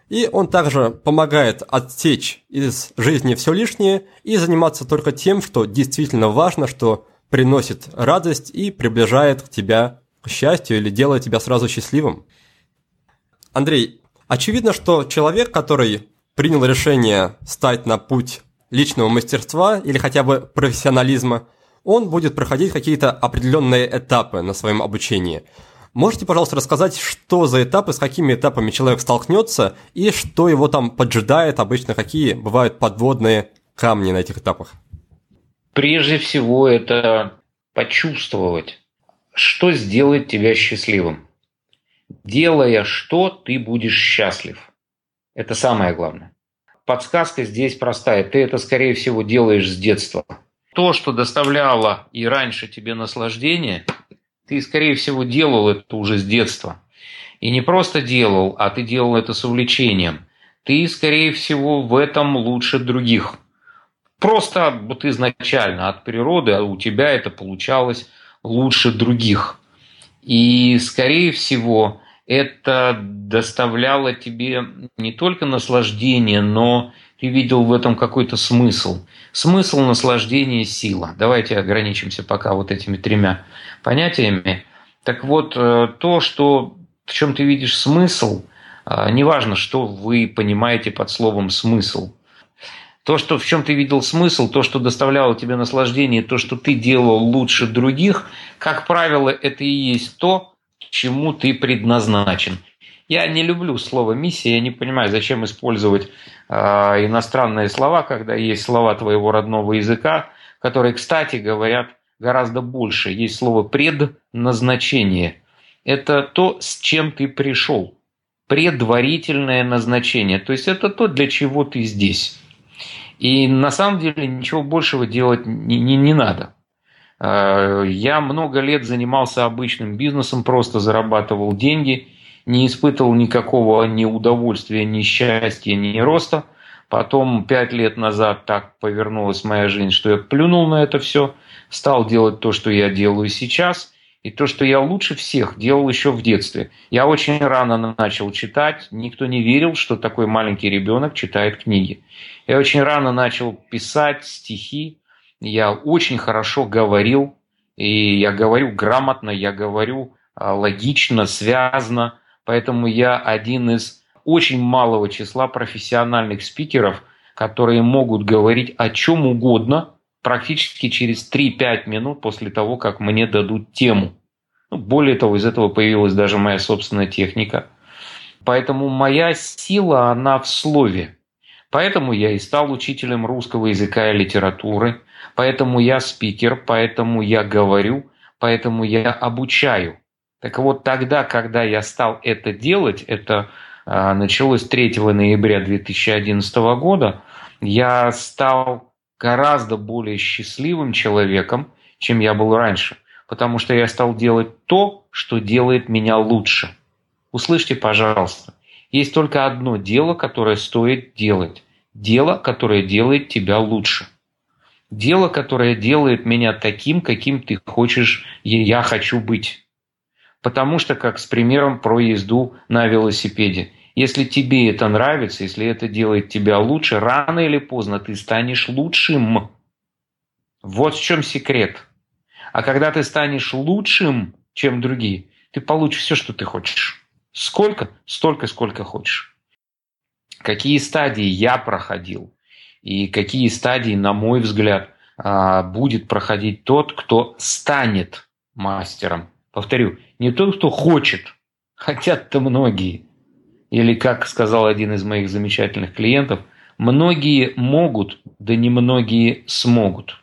И он также помогает отсечь из жизни все лишнее и заниматься только тем, что действительно важно, что приносит радость и приближает тебя к счастью или делает тебя сразу счастливым. Андрей, очевидно, что человек, который принял решение стать на путь личного мастерства или хотя бы профессионализма, он будет проходить какие-то определенные этапы на своем обучении. Можете, пожалуйста, рассказать, что за этапы, с какими этапами человек столкнется и что его там поджидает обычно, какие бывают подводные камни на этих этапах? Прежде всего, это почувствовать, что сделает тебя счастливым. Делая что, ты будешь счастлив. Это самое главное. Подсказка здесь простая. Ты это, скорее всего, делаешь с детства. То, что доставляло и раньше тебе наслаждение, ты, скорее всего, делал это уже с детства. И не просто делал, а ты делал это с увлечением. Ты, скорее всего, в этом лучше других. Просто вот изначально от природы а у тебя это получалось лучше других. И, скорее всего, это доставляло тебе не только наслаждение, но ты видел в этом какой-то смысл. Смысл наслаждения – сила. Давайте ограничимся пока вот этими тремя понятиями. Так вот, э, то, что, в чем ты видишь смысл, э, неважно, что вы понимаете под словом «смысл», то, что в чем ты видел смысл, то, что доставляло тебе наслаждение, то, что ты делал лучше других, как правило, это и есть то, чему ты предназначен. Я не люблю слово «миссия», я не понимаю, зачем использовать э, иностранные слова, когда есть слова твоего родного языка, которые, кстати, говорят гораздо больше. Есть слово «предназначение». Это то, с чем ты пришел. Предварительное назначение. То есть это то, для чего ты здесь. И на самом деле ничего большего делать не, не, не надо. Э, я много лет занимался обычным бизнесом, просто зарабатывал деньги, не испытывал никакого ни удовольствия, ни счастья, ни роста. Потом пять лет назад так повернулась моя жизнь, что я плюнул на это все, стал делать то, что я делаю сейчас, и то, что я лучше всех делал еще в детстве. Я очень рано начал читать, никто не верил, что такой маленький ребенок читает книги. Я очень рано начал писать стихи, я очень хорошо говорил, и я говорю грамотно, я говорю а, логично, связно, поэтому я один из очень малого числа профессиональных спикеров, которые могут говорить о чем угодно практически через 3-5 минут после того, как мне дадут тему. Ну, более того, из этого появилась даже моя собственная техника. Поэтому моя сила, она в слове. Поэтому я и стал учителем русского языка и литературы, поэтому я спикер, поэтому я говорю, поэтому я обучаю. Так вот, тогда, когда я стал это делать, это а, началось 3 ноября 2011 года, я стал гораздо более счастливым человеком, чем я был раньше, потому что я стал делать то, что делает меня лучше. Услышьте, пожалуйста, есть только одно дело, которое стоит делать. Дело, которое делает тебя лучше. Дело, которое делает меня таким, каким ты хочешь, и я хочу быть. Потому что, как с примером про езду на велосипеде. Если тебе это нравится, если это делает тебя лучше, рано или поздно ты станешь лучшим. Вот в чем секрет. А когда ты станешь лучшим, чем другие, ты получишь все, что ты хочешь. Сколько? Столько, сколько хочешь. Какие стадии я проходил и какие стадии, на мой взгляд, а, будет проходить тот, кто станет мастером. Повторю, не тот, кто хочет, хотят-то многие. Или, как сказал один из моих замечательных клиентов, многие могут, да не многие смогут.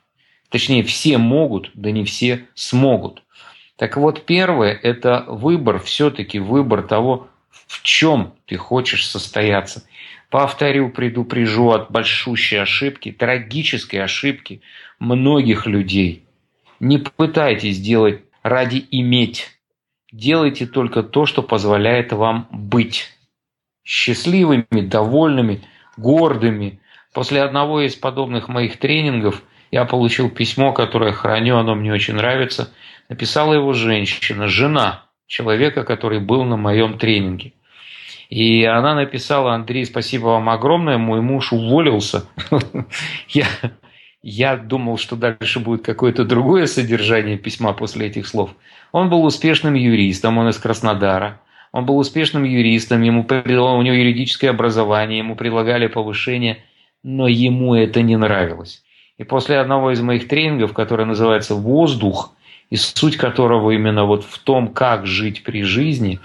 Точнее, все могут, да не все смогут. Так вот, первое – это выбор, все-таки выбор того, в чем ты хочешь состояться. Повторю, предупрежу от большущей ошибки, трагической ошибки многих людей. Не пытайтесь делать ради иметь. Делайте только то, что позволяет вам быть счастливыми, довольными, гордыми. После одного из подобных моих тренингов я получил письмо, которое храню, оно мне очень нравится – написала его женщина, жена человека, который был на моем тренинге. И она написала, Андрей, спасибо вам огромное, мой муж уволился. Я, я думал, что дальше будет какое-то другое содержание письма после этих слов. Он был успешным юристом, он из Краснодара. Он был успешным юристом, ему, у него юридическое образование, ему предлагали повышение, но ему это не нравилось. И после одного из моих тренингов, который называется «Воздух», и суть которого именно вот в том, как жить при жизни,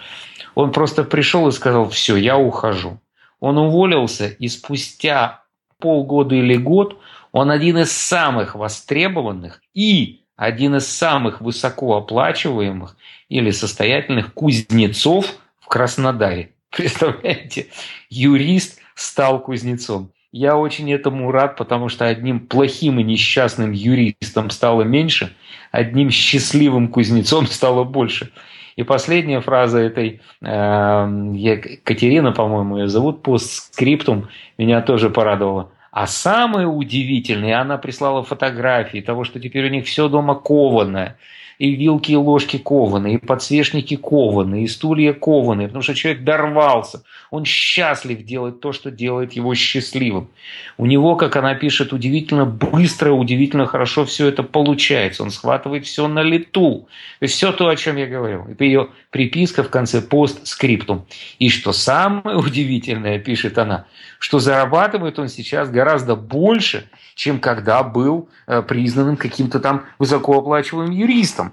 он просто пришел и сказал, все, я ухожу. Он уволился, и спустя полгода или год он один из самых востребованных и один из самых высокооплачиваемых или состоятельных кузнецов в Краснодаре. Представляете, юрист стал кузнецом. Я очень этому рад, потому что одним плохим и несчастным юристом стало меньше, одним счастливым кузнецом стало больше. И последняя фраза этой э, Катерина, по-моему, ее зовут, постскриптум, меня тоже порадовала. А самое удивительное, она прислала фотографии того, что теперь у них все дома кованое и вилки и ложки кованы, и подсвечники кованы, и стулья кованы, потому что человек дорвался. Он счастлив делать то, что делает его счастливым. У него, как она пишет, удивительно быстро, удивительно хорошо все это получается. Он схватывает все на лету. То есть все то, о чем я говорил. Это ее приписка в конце постскриптум. И что самое удивительное, пишет она, что зарабатывает он сейчас гораздо больше, чем когда был э, признанным каким-то там высокооплачиваемым юристом.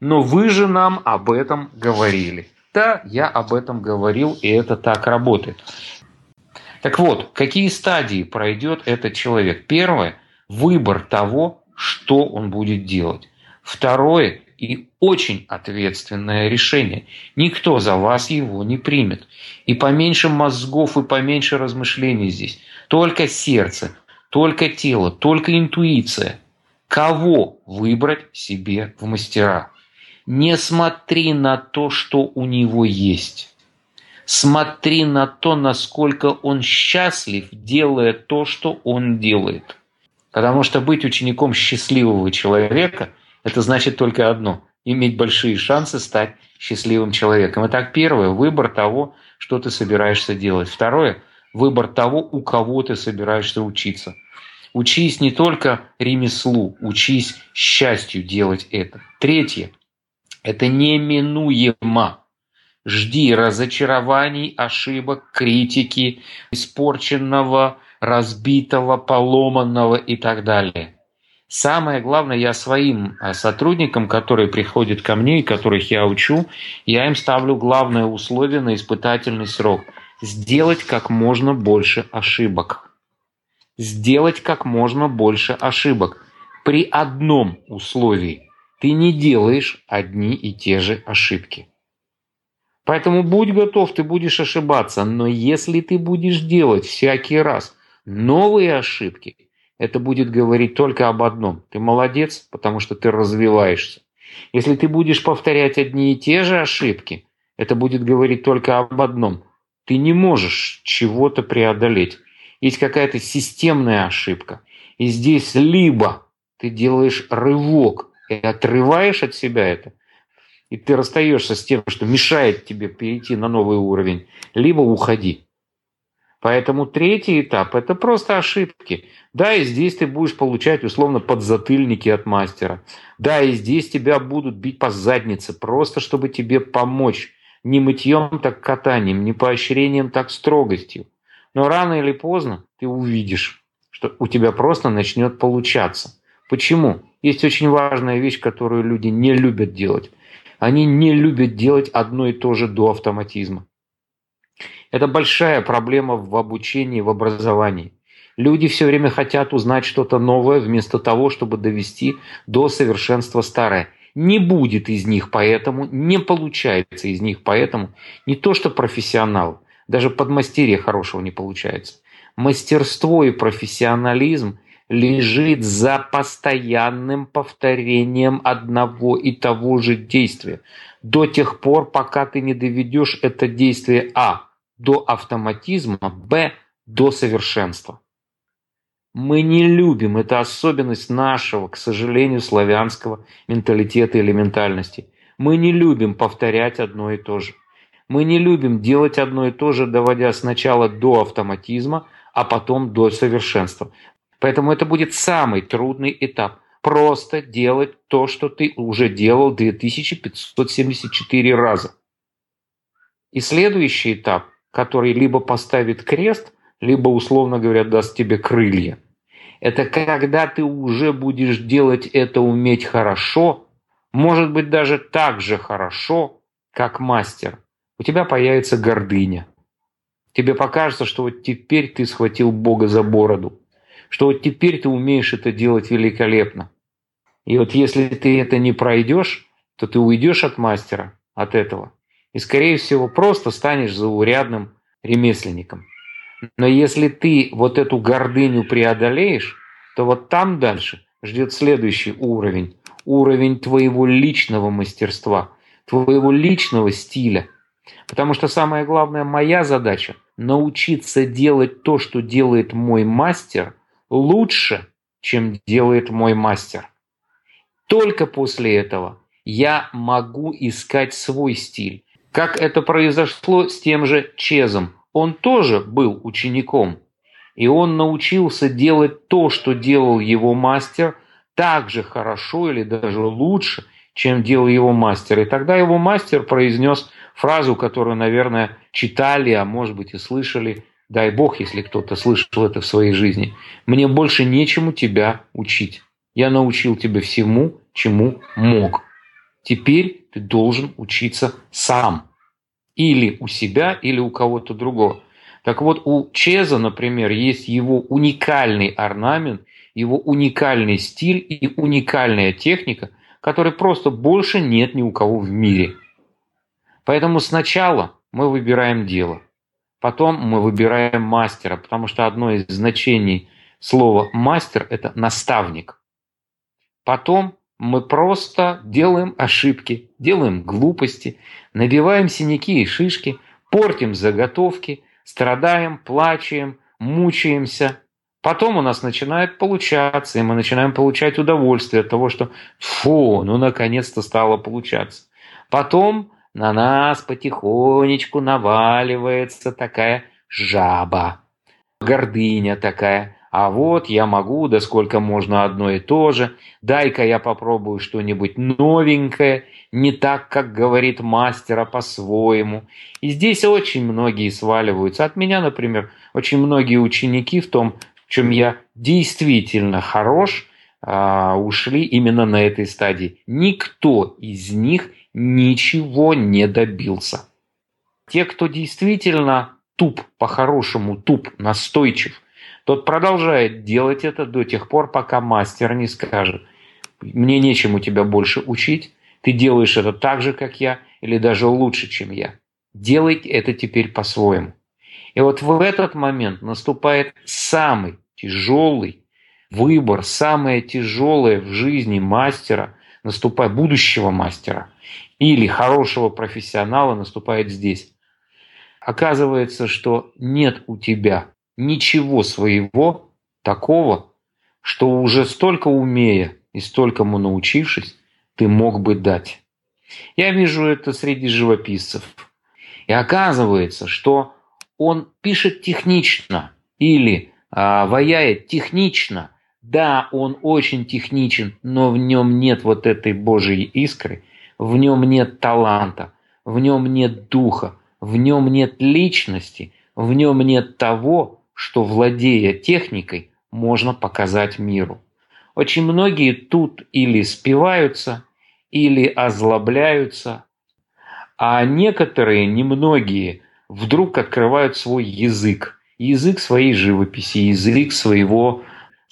Но вы же нам об этом говорили. Да, я об этом говорил, и это так работает. Так вот, какие стадии пройдет этот человек? Первое – выбор того, что он будет делать. Второе и очень ответственное решение. Никто за вас его не примет. И поменьше мозгов и поменьше размышлений здесь. Только сердце, только тело, только интуиция. Кого выбрать себе в мастера? Не смотри на то, что у него есть. Смотри на то, насколько он счастлив, делая то, что он делает. Потому что быть учеником счастливого человека – это значит только одно – иметь большие шансы стать счастливым человеком. Итак, первое – выбор того, что ты собираешься делать. Второе – выбор того, у кого ты собираешься учиться. Учись не только ремеслу, учись счастью делать это. Третье. Это неминуемо. Жди разочарований, ошибок, критики, испорченного, разбитого, поломанного и так далее. Самое главное, я своим а, сотрудникам, которые приходят ко мне и которых я учу, я им ставлю главное условие на испытательный срок – сделать как можно больше ошибок сделать как можно больше ошибок. При одном условии ты не делаешь одни и те же ошибки. Поэтому будь готов, ты будешь ошибаться, но если ты будешь делать всякий раз новые ошибки, это будет говорить только об одном. Ты молодец, потому что ты развиваешься. Если ты будешь повторять одни и те же ошибки, это будет говорить только об одном. Ты не можешь чего-то преодолеть есть какая-то системная ошибка. И здесь либо ты делаешь рывок и отрываешь от себя это, и ты расстаешься с тем, что мешает тебе перейти на новый уровень, либо уходи. Поэтому третий этап – это просто ошибки. Да, и здесь ты будешь получать условно подзатыльники от мастера. Да, и здесь тебя будут бить по заднице, просто чтобы тебе помочь. Не мытьем, так катанием, не поощрением, так строгостью. Но рано или поздно ты увидишь, что у тебя просто начнет получаться. Почему? Есть очень важная вещь, которую люди не любят делать. Они не любят делать одно и то же до автоматизма. Это большая проблема в обучении, в образовании. Люди все время хотят узнать что-то новое, вместо того, чтобы довести до совершенства старое. Не будет из них поэтому, не получается из них поэтому не то что профессионал, даже подмастерья хорошего не получается. Мастерство и профессионализм лежит за постоянным повторением одного и того же действия. До тех пор, пока ты не доведешь это действие А до автоматизма, Б до совершенства. Мы не любим, это особенность нашего, к сожалению, славянского менталитета или ментальности. Мы не любим повторять одно и то же. Мы не любим делать одно и то же, доводя сначала до автоматизма, а потом до совершенства. Поэтому это будет самый трудный этап. Просто делать то, что ты уже делал 2574 раза. И следующий этап, который либо поставит крест, либо, условно говоря, даст тебе крылья. Это когда ты уже будешь делать это уметь хорошо, может быть даже так же хорошо, как мастер, у тебя появится гордыня. Тебе покажется, что вот теперь ты схватил Бога за бороду, что вот теперь ты умеешь это делать великолепно. И вот если ты это не пройдешь, то ты уйдешь от мастера, от этого. И, скорее всего, просто станешь заурядным ремесленником. Но если ты вот эту гордыню преодолеешь, то вот там дальше ждет следующий уровень. Уровень твоего личного мастерства, твоего личного стиля. Потому что самая главная моя задача – научиться делать то, что делает мой мастер, лучше, чем делает мой мастер. Только после этого я могу искать свой стиль. Как это произошло с тем же Чезом. Он тоже был учеником. И он научился делать то, что делал его мастер, так же хорошо или даже лучше, чем делал его мастер. И тогда его мастер произнес фразу, которую, наверное, читали, а может быть и слышали. Дай Бог, если кто-то слышал это в своей жизни. Мне больше нечему тебя учить. Я научил тебя всему, чему мог. Теперь ты должен учиться сам. Или у себя, или у кого-то другого. Так вот, у Чеза, например, есть его уникальный орнамент, его уникальный стиль и уникальная техника, которой просто больше нет ни у кого в мире. Поэтому сначала мы выбираем дело, потом мы выбираем мастера, потому что одно из значений слова «мастер» – это наставник. Потом мы просто делаем ошибки, делаем глупости, набиваем синяки и шишки, портим заготовки, страдаем, плачем, мучаемся. Потом у нас начинает получаться, и мы начинаем получать удовольствие от того, что фу, ну наконец-то стало получаться. Потом на нас потихонечку наваливается такая жаба, гордыня такая. А вот я могу, да сколько можно одно и то же. Дай-ка я попробую что-нибудь новенькое, не так, как говорит мастер, а по-своему. И здесь очень многие сваливаются. От меня, например, очень многие ученики в том, в чем я действительно хорош, ушли именно на этой стадии. Никто из них ничего не добился. Те, кто действительно туп, по-хорошему туп, настойчив, тот продолжает делать это до тех пор, пока мастер не скажет, мне нечему тебя больше учить, ты делаешь это так же, как я, или даже лучше, чем я. Делай это теперь по-своему. И вот в этот момент наступает самый тяжелый выбор, самое тяжелое в жизни мастера, наступает будущего мастера или хорошего профессионала наступает здесь. Оказывается, что нет у тебя ничего своего такого, что уже столько умея и столькому научившись, ты мог бы дать. Я вижу это среди живописцев. И оказывается, что он пишет технично или а, ваяет технично. Да, он очень техничен, но в нем нет вот этой Божьей искры, в нем нет таланта, в нем нет духа, в нем нет личности, в нем нет того, что, владея техникой, можно показать миру. Очень многие тут или спиваются, или озлобляются, а некоторые, немногие, вдруг открывают свой язык, язык своей живописи, язык своего,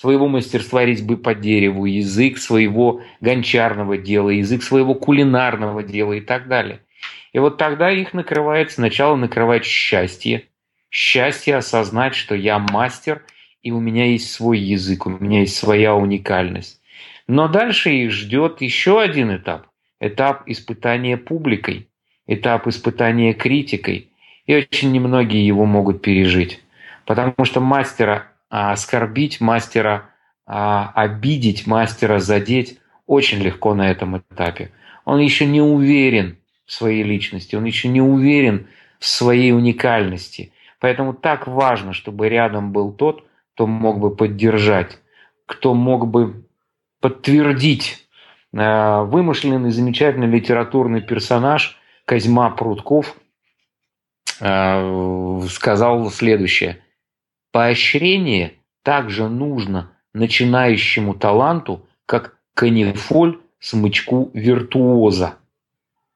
своего мастерства резьбы по дереву, язык своего гончарного дела, язык своего кулинарного дела и так далее. И вот тогда их накрывает, сначала накрывает счастье, счастье осознать, что я мастер, и у меня есть свой язык, у меня есть своя уникальность. Но дальше их ждет еще один этап. Этап испытания публикой, этап испытания критикой. И очень немногие его могут пережить. Потому что мастера оскорбить, мастера а, обидеть, мастера задеть очень легко на этом этапе. Он еще не уверен в своей личности, он еще не уверен в своей уникальности. Поэтому так важно, чтобы рядом был тот, кто мог бы поддержать, кто мог бы подтвердить э, вымышленный замечательный литературный персонаж Козьма Прутков сказал следующее. Поощрение также нужно начинающему таланту, как канифоль смычку виртуоза.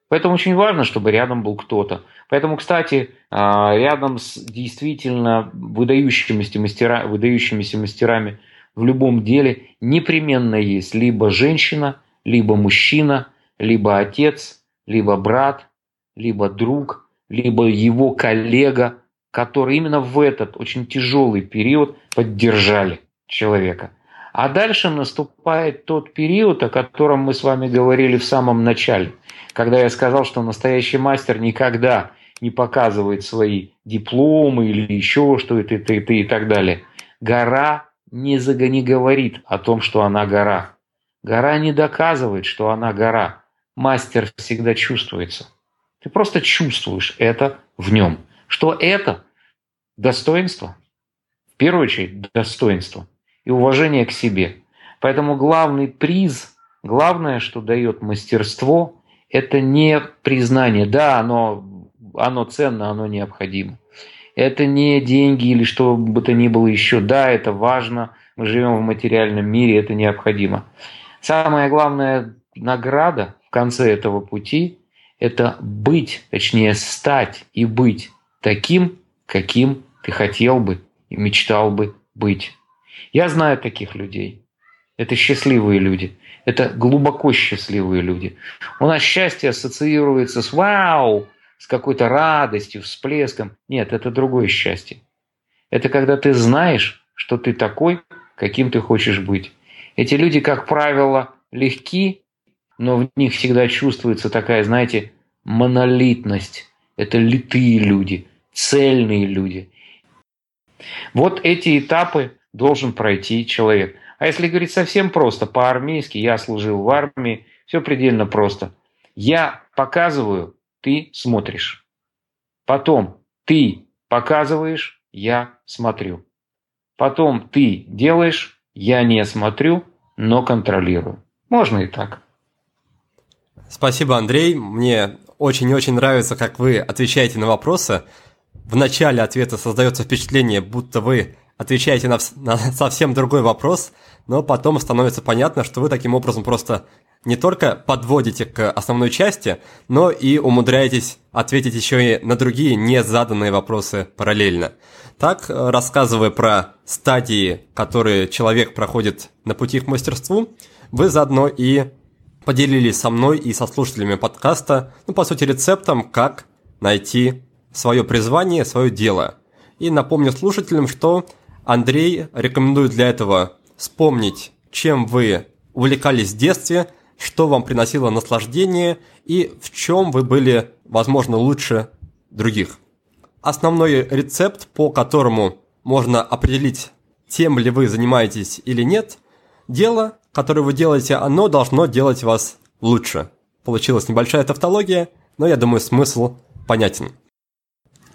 Поэтому очень важно, чтобы рядом был кто-то. Поэтому, кстати, а, рядом с действительно выдающимися, мастера, выдающимися мастерами в любом деле непременно есть либо женщина, либо мужчина, либо отец, либо брат, либо друг, либо его коллега, которые именно в этот очень тяжелый период поддержали человека. А дальше наступает тот период, о котором мы с вами говорили в самом начале, когда я сказал, что настоящий мастер никогда не показывает свои дипломы или еще что-то и, и, и так далее. Гора не, не говорит о том, что она гора. Гора не доказывает, что она гора. Мастер всегда чувствуется. Ты просто чувствуешь это в нем. Что это? Достоинство. В первую очередь достоинство и уважение к себе. Поэтому главный приз, главное, что дает мастерство, это не признание. Да, оно, оно ценно, оно необходимо. Это не деньги или что бы то ни было еще. Да, это важно. Мы живем в материальном мире, это необходимо. Самая главная награда в конце этого пути – это быть, точнее стать и быть таким, каким ты хотел бы и мечтал бы быть. Я знаю таких людей. Это счастливые люди. Это глубоко счастливые люди. У нас счастье ассоциируется с вау, с какой-то радостью, всплеском. Нет, это другое счастье. Это когда ты знаешь, что ты такой, каким ты хочешь быть. Эти люди, как правило, легки, но в них всегда чувствуется такая, знаете, монолитность. Это литые люди, цельные люди. Вот эти этапы должен пройти человек. А если говорить совсем просто, по-армейски, я служил в армии, все предельно просто. Я показываю, ты смотришь. Потом ты показываешь, я смотрю. Потом ты делаешь, я не смотрю, но контролирую. Можно и так. Спасибо, Андрей. Мне очень-очень нравится, как вы отвечаете на вопросы. В начале ответа создается впечатление, будто вы отвечаете на, на совсем другой вопрос, но потом становится понятно, что вы таким образом просто не только подводите к основной части, но и умудряетесь ответить еще и на другие незаданные вопросы параллельно. Так, рассказывая про стадии, которые человек проходит на пути к мастерству, вы заодно и поделились со мной и со слушателями подкаста, ну, по сути, рецептом, как найти свое призвание, свое дело. И напомню слушателям, что Андрей рекомендует для этого вспомнить, чем вы увлекались в детстве, что вам приносило наслаждение и в чем вы были, возможно, лучше других. Основной рецепт, по которому можно определить, тем ли вы занимаетесь или нет, дело, которое вы делаете, оно должно делать вас лучше. Получилась небольшая тавтология, но я думаю, смысл понятен.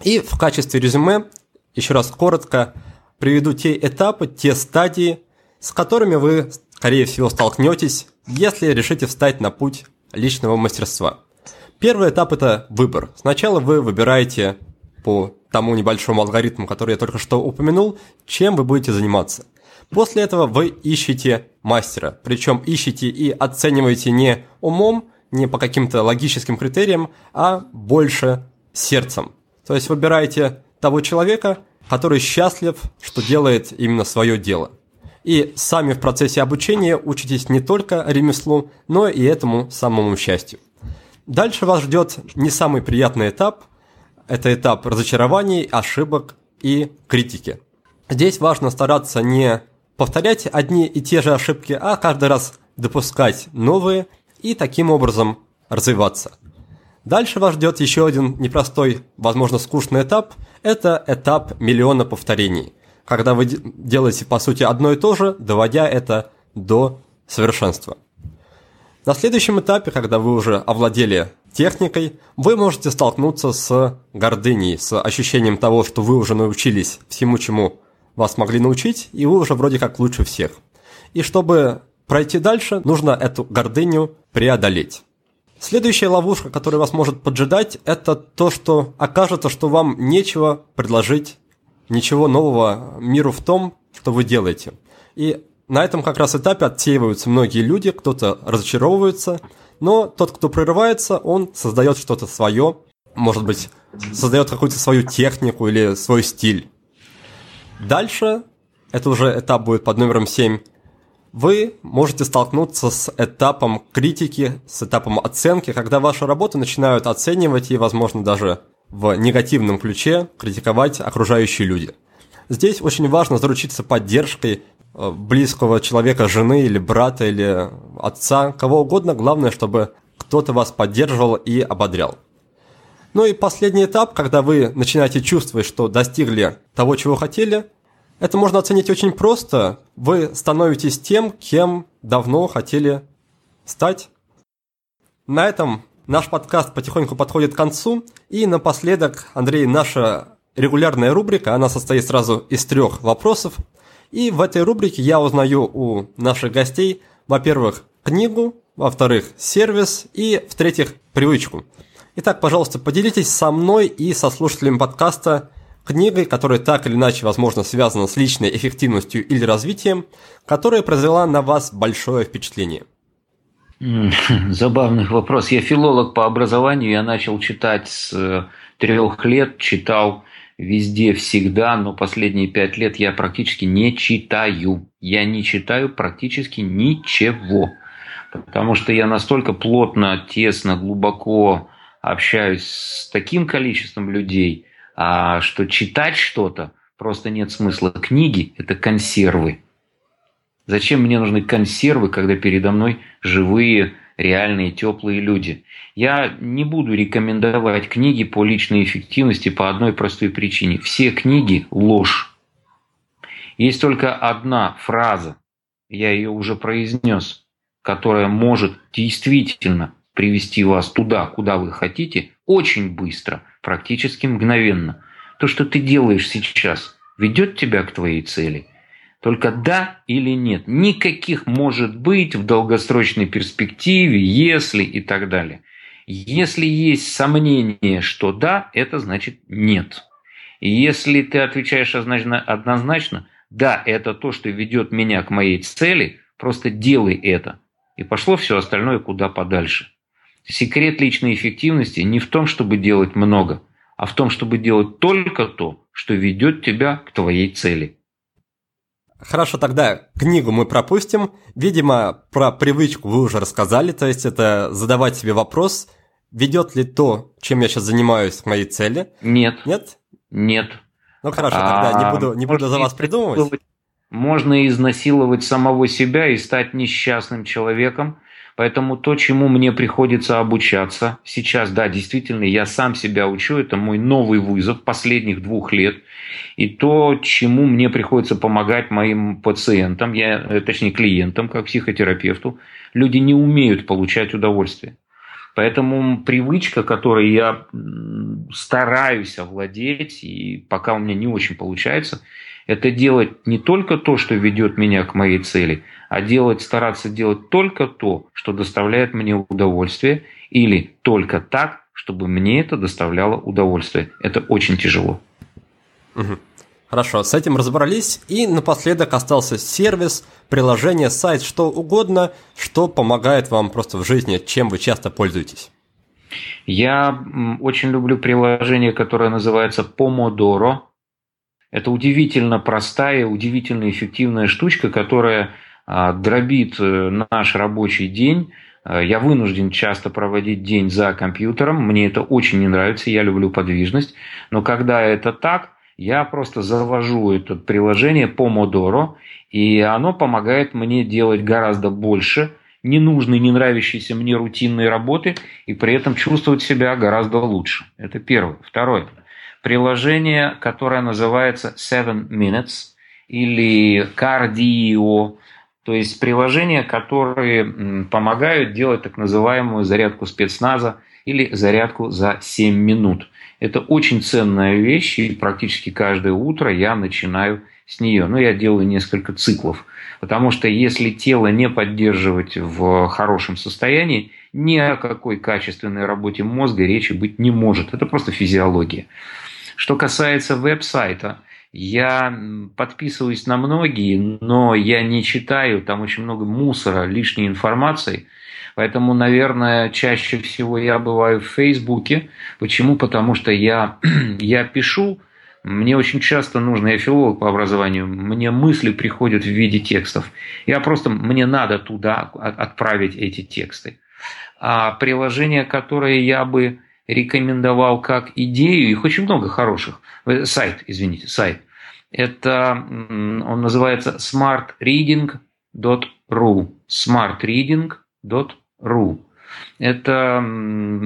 И в качестве резюме, еще раз коротко, приведу те этапы, те стадии, с которыми вы, скорее всего, столкнетесь, если решите встать на путь личного мастерства. Первый этап – это выбор. Сначала вы выбираете по тому небольшому алгоритму, который я только что упомянул, чем вы будете заниматься. После этого вы ищете мастера, причем ищете и оцениваете не умом, не по каким-то логическим критериям, а больше сердцем. То есть выбираете того человека, который счастлив, что делает именно свое дело. И сами в процессе обучения учитесь не только ремеслу, но и этому самому счастью. Дальше вас ждет не самый приятный этап. Это этап разочарований, ошибок и критики. Здесь важно стараться не повторять одни и те же ошибки, а каждый раз допускать новые и таким образом развиваться. Дальше вас ждет еще один непростой, возможно, скучный этап. Это этап миллиона повторений, когда вы делаете, по сути, одно и то же, доводя это до совершенства. На следующем этапе, когда вы уже овладели техникой, вы можете столкнуться с гордыней, с ощущением того, что вы уже научились всему, чему вас могли научить, и вы уже вроде как лучше всех. И чтобы пройти дальше, нужно эту гордыню преодолеть. Следующая ловушка, которая вас может поджидать, это то, что окажется, что вам нечего предложить, ничего нового миру в том, что вы делаете. И на этом как раз этапе отсеиваются многие люди, кто-то разочаровывается, но тот, кто прерывается, он создает что-то свое, может быть, создает какую-то свою технику или свой стиль. Дальше, это уже этап будет под номером 7, вы можете столкнуться с этапом критики, с этапом оценки, когда вашу работу начинают оценивать и, возможно, даже в негативном ключе критиковать окружающие люди. Здесь очень важно заручиться поддержкой э, близкого человека, жены или брата или отца, кого угодно, главное, чтобы кто-то вас поддерживал и ободрял. Ну и последний этап, когда вы начинаете чувствовать, что достигли того, чего хотели, это можно оценить очень просто. Вы становитесь тем, кем давно хотели стать. На этом наш подкаст потихоньку подходит к концу. И напоследок, Андрей, наша регулярная рубрика, она состоит сразу из трех вопросов. И в этой рубрике я узнаю у наших гостей, во-первых, книгу, во-вторых, сервис и, в-третьих, привычку. Итак, пожалуйста, поделитесь со мной и со слушателями подкаста книгой, которая так или иначе, возможно, связана с личной эффективностью или развитием, которая произвела на вас большое впечатление. Забавный вопрос. Я филолог по образованию, я начал читать с э, трех лет, читал везде, всегда, но последние пять лет я практически не читаю. Я не читаю практически ничего. Потому что я настолько плотно, тесно, глубоко общаюсь с таким количеством людей, а что читать что-то просто нет смысла. Книги – это консервы. Зачем мне нужны консервы, когда передо мной живые, реальные, теплые люди? Я не буду рекомендовать книги по личной эффективности по одной простой причине. Все книги – ложь. Есть только одна фраза, я ее уже произнес, которая может действительно привести вас туда, куда вы хотите, очень быстро, практически мгновенно. То, что ты делаешь сейчас, ведет тебя к твоей цели. Только да или нет. Никаких может быть в долгосрочной перспективе, если и так далее. Если есть сомнение, что да, это значит нет. И если ты отвечаешь однозначно, да, это то, что ведет меня к моей цели, просто делай это. И пошло все остальное куда подальше. Секрет личной эффективности не в том, чтобы делать много, а в том, чтобы делать только то, что ведет тебя к твоей цели. Хорошо, тогда книгу мы пропустим. Видимо, про привычку вы уже рассказали, то есть это задавать себе вопрос, ведет ли то, чем я сейчас занимаюсь, к моей цели? Нет. Нет? Нет. Ну хорошо, тогда не буду, не буду за вас придумывать. Можно изнасиловать самого себя и стать несчастным человеком, Поэтому то, чему мне приходится обучаться сейчас, да, действительно, я сам себя учу, это мой новый вызов последних двух лет. И то, чему мне приходится помогать моим пациентам, я, э, точнее клиентам, как психотерапевту, люди не умеют получать удовольствие. Поэтому привычка, которой я стараюсь овладеть, и пока у меня не очень получается, это делать не только то, что ведет меня к моей цели, а делать, стараться делать только то, что доставляет мне удовольствие, или только так, чтобы мне это доставляло удовольствие. Это очень тяжело. Угу. Хорошо, с этим разобрались. И напоследок остался сервис, приложение, сайт, что угодно, что помогает вам просто в жизни, чем вы часто пользуетесь. Я очень люблю приложение, которое называется Pomodoro. Это удивительно простая, удивительно эффективная штучка, которая а, дробит э, наш рабочий день. А, я вынужден часто проводить день за компьютером. Мне это очень не нравится, я люблю подвижность. Но когда это так, я просто завожу это приложение Pomodoro, и оно помогает мне делать гораздо больше ненужной, не нравящейся мне рутинной работы, и при этом чувствовать себя гораздо лучше. Это первое. Второе. Приложение, которое называется Seven Minutes или Cardio то есть приложения, которые помогают делать так называемую зарядку спецназа или зарядку за 7 минут. Это очень ценная вещь, и практически каждое утро я начинаю с нее. Но я делаю несколько циклов. Потому что если тело не поддерживать в хорошем состоянии, ни о какой качественной работе мозга речи быть не может. Это просто физиология. Что касается веб-сайта, Я подписываюсь на многие, но я не читаю, там очень много мусора, лишней информации. Поэтому, наверное, чаще всего я бываю в Фейсбуке. Почему? Потому что я, я пишу, мне очень часто нужно, я филолог по образованию, мне мысли приходят в виде текстов. Я просто, мне надо туда отправить эти тексты. А приложение, которое я бы рекомендовал как идею, их очень много хороших. Сайт, извините, сайт. Это, он называется smartreading.ru. smartreading.ru. Это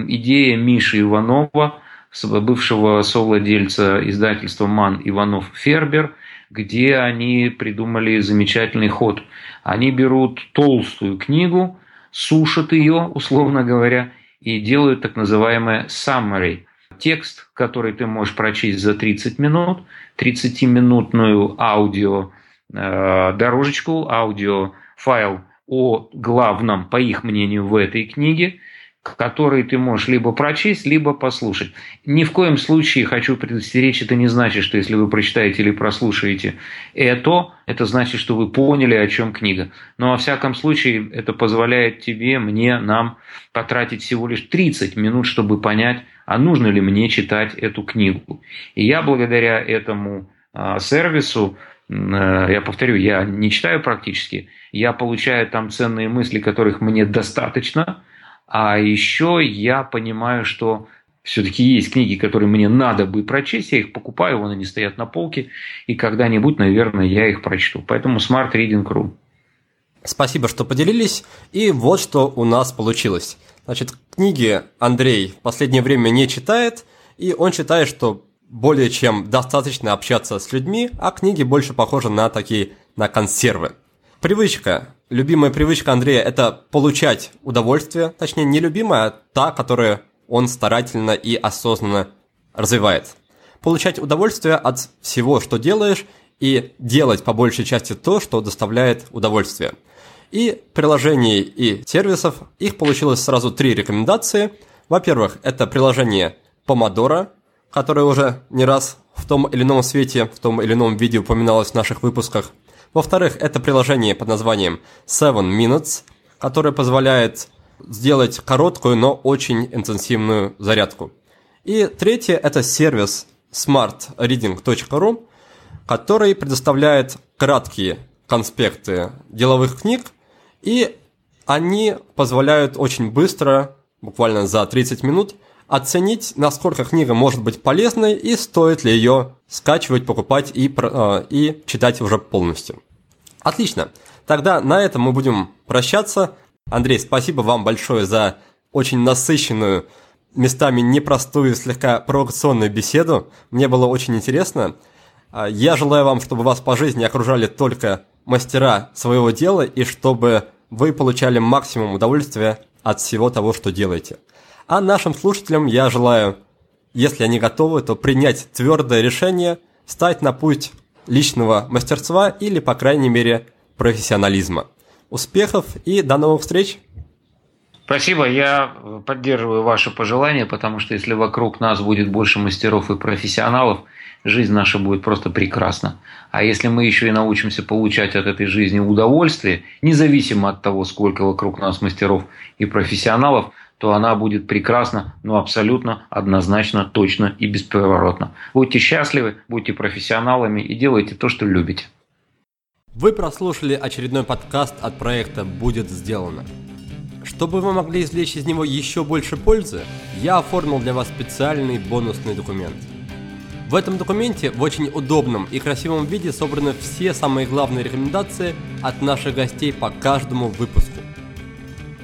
идея Миши Иванова, бывшего совладельца издательства «Ман Иванов Фербер», где они придумали замечательный ход. Они берут толстую книгу, сушат ее, условно говоря, и делают так называемое summary. Текст, который ты можешь прочесть за 30 минут, 30-минутную аудио э, дорожечку, аудио о главном, по их мнению, в этой книге – которые ты можешь либо прочесть, либо послушать. Ни в коем случае, хочу предостеречь, это не значит, что если вы прочитаете или прослушаете это, это значит, что вы поняли, о чем книга. Но во всяком случае, это позволяет тебе, мне, нам потратить всего лишь 30 минут, чтобы понять, а нужно ли мне читать эту книгу. И я благодаря этому а, сервису э, я повторю, я не читаю практически, я получаю там ценные мысли, которых мне достаточно, а еще я понимаю, что все-таки есть книги, которые мне надо бы прочесть, я их покупаю, вон они стоят на полке, и когда-нибудь, наверное, я их прочту. Поэтому Smart Reading.ru. Спасибо, что поделились. И вот что у нас получилось. Значит, книги Андрей в последнее время не читает, и он считает, что более чем достаточно общаться с людьми, а книги больше похожи на такие, на консервы. Привычка. Любимая привычка Андрея – это получать удовольствие, точнее, не любимая, а та, которую он старательно и осознанно развивает. Получать удовольствие от всего, что делаешь, и делать по большей части то, что доставляет удовольствие. И приложений и сервисов, их получилось сразу три рекомендации. Во-первых, это приложение Pomodoro, которое уже не раз в том или ином свете, в том или ином виде упоминалось в наших выпусках – во-вторых, это приложение под названием Seven Minutes, которое позволяет сделать короткую, но очень интенсивную зарядку. И третье – это сервис smartreading.ru, который предоставляет краткие конспекты деловых книг, и они позволяют очень быстро, буквально за 30 минут, оценить, насколько книга может быть полезной и стоит ли ее скачивать, покупать и, э, и читать уже полностью. Отлично. Тогда на этом мы будем прощаться. Андрей, спасибо вам большое за очень насыщенную, местами непростую, слегка провокационную беседу. Мне было очень интересно. А, я желаю вам, чтобы вас по жизни окружали только мастера своего дела и чтобы вы получали максимум удовольствия от всего того, что делаете. А нашим слушателям я желаю, если они готовы, то принять твердое решение, стать на путь личного мастерства или, по крайней мере, профессионализма. Успехов и до новых встреч! Спасибо, я поддерживаю ваши пожелания, потому что если вокруг нас будет больше мастеров и профессионалов, жизнь наша будет просто прекрасна. А если мы еще и научимся получать от этой жизни удовольствие, независимо от того, сколько вокруг нас мастеров и профессионалов, то она будет прекрасна, но абсолютно, однозначно, точно и бесповоротно. Будьте счастливы, будьте профессионалами и делайте то, что любите. Вы прослушали очередной подкаст от проекта «Будет сделано». Чтобы вы могли извлечь из него еще больше пользы, я оформил для вас специальный бонусный документ. В этом документе в очень удобном и красивом виде собраны все самые главные рекомендации от наших гостей по каждому выпуску.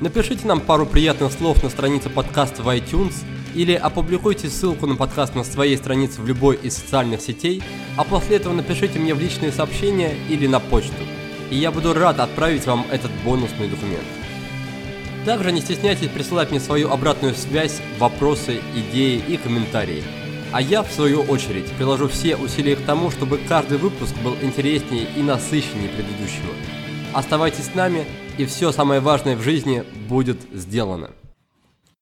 Напишите нам пару приятных слов на странице подкаста в iTunes или опубликуйте ссылку на подкаст на своей странице в любой из социальных сетей, а после этого напишите мне в личные сообщения или на почту, и я буду рад отправить вам этот бонусный документ. Также не стесняйтесь присылать мне свою обратную связь, вопросы, идеи и комментарии. А я, в свою очередь, приложу все усилия к тому, чтобы каждый выпуск был интереснее и насыщеннее предыдущего. Оставайтесь с нами, и все самое важное в жизни будет сделано.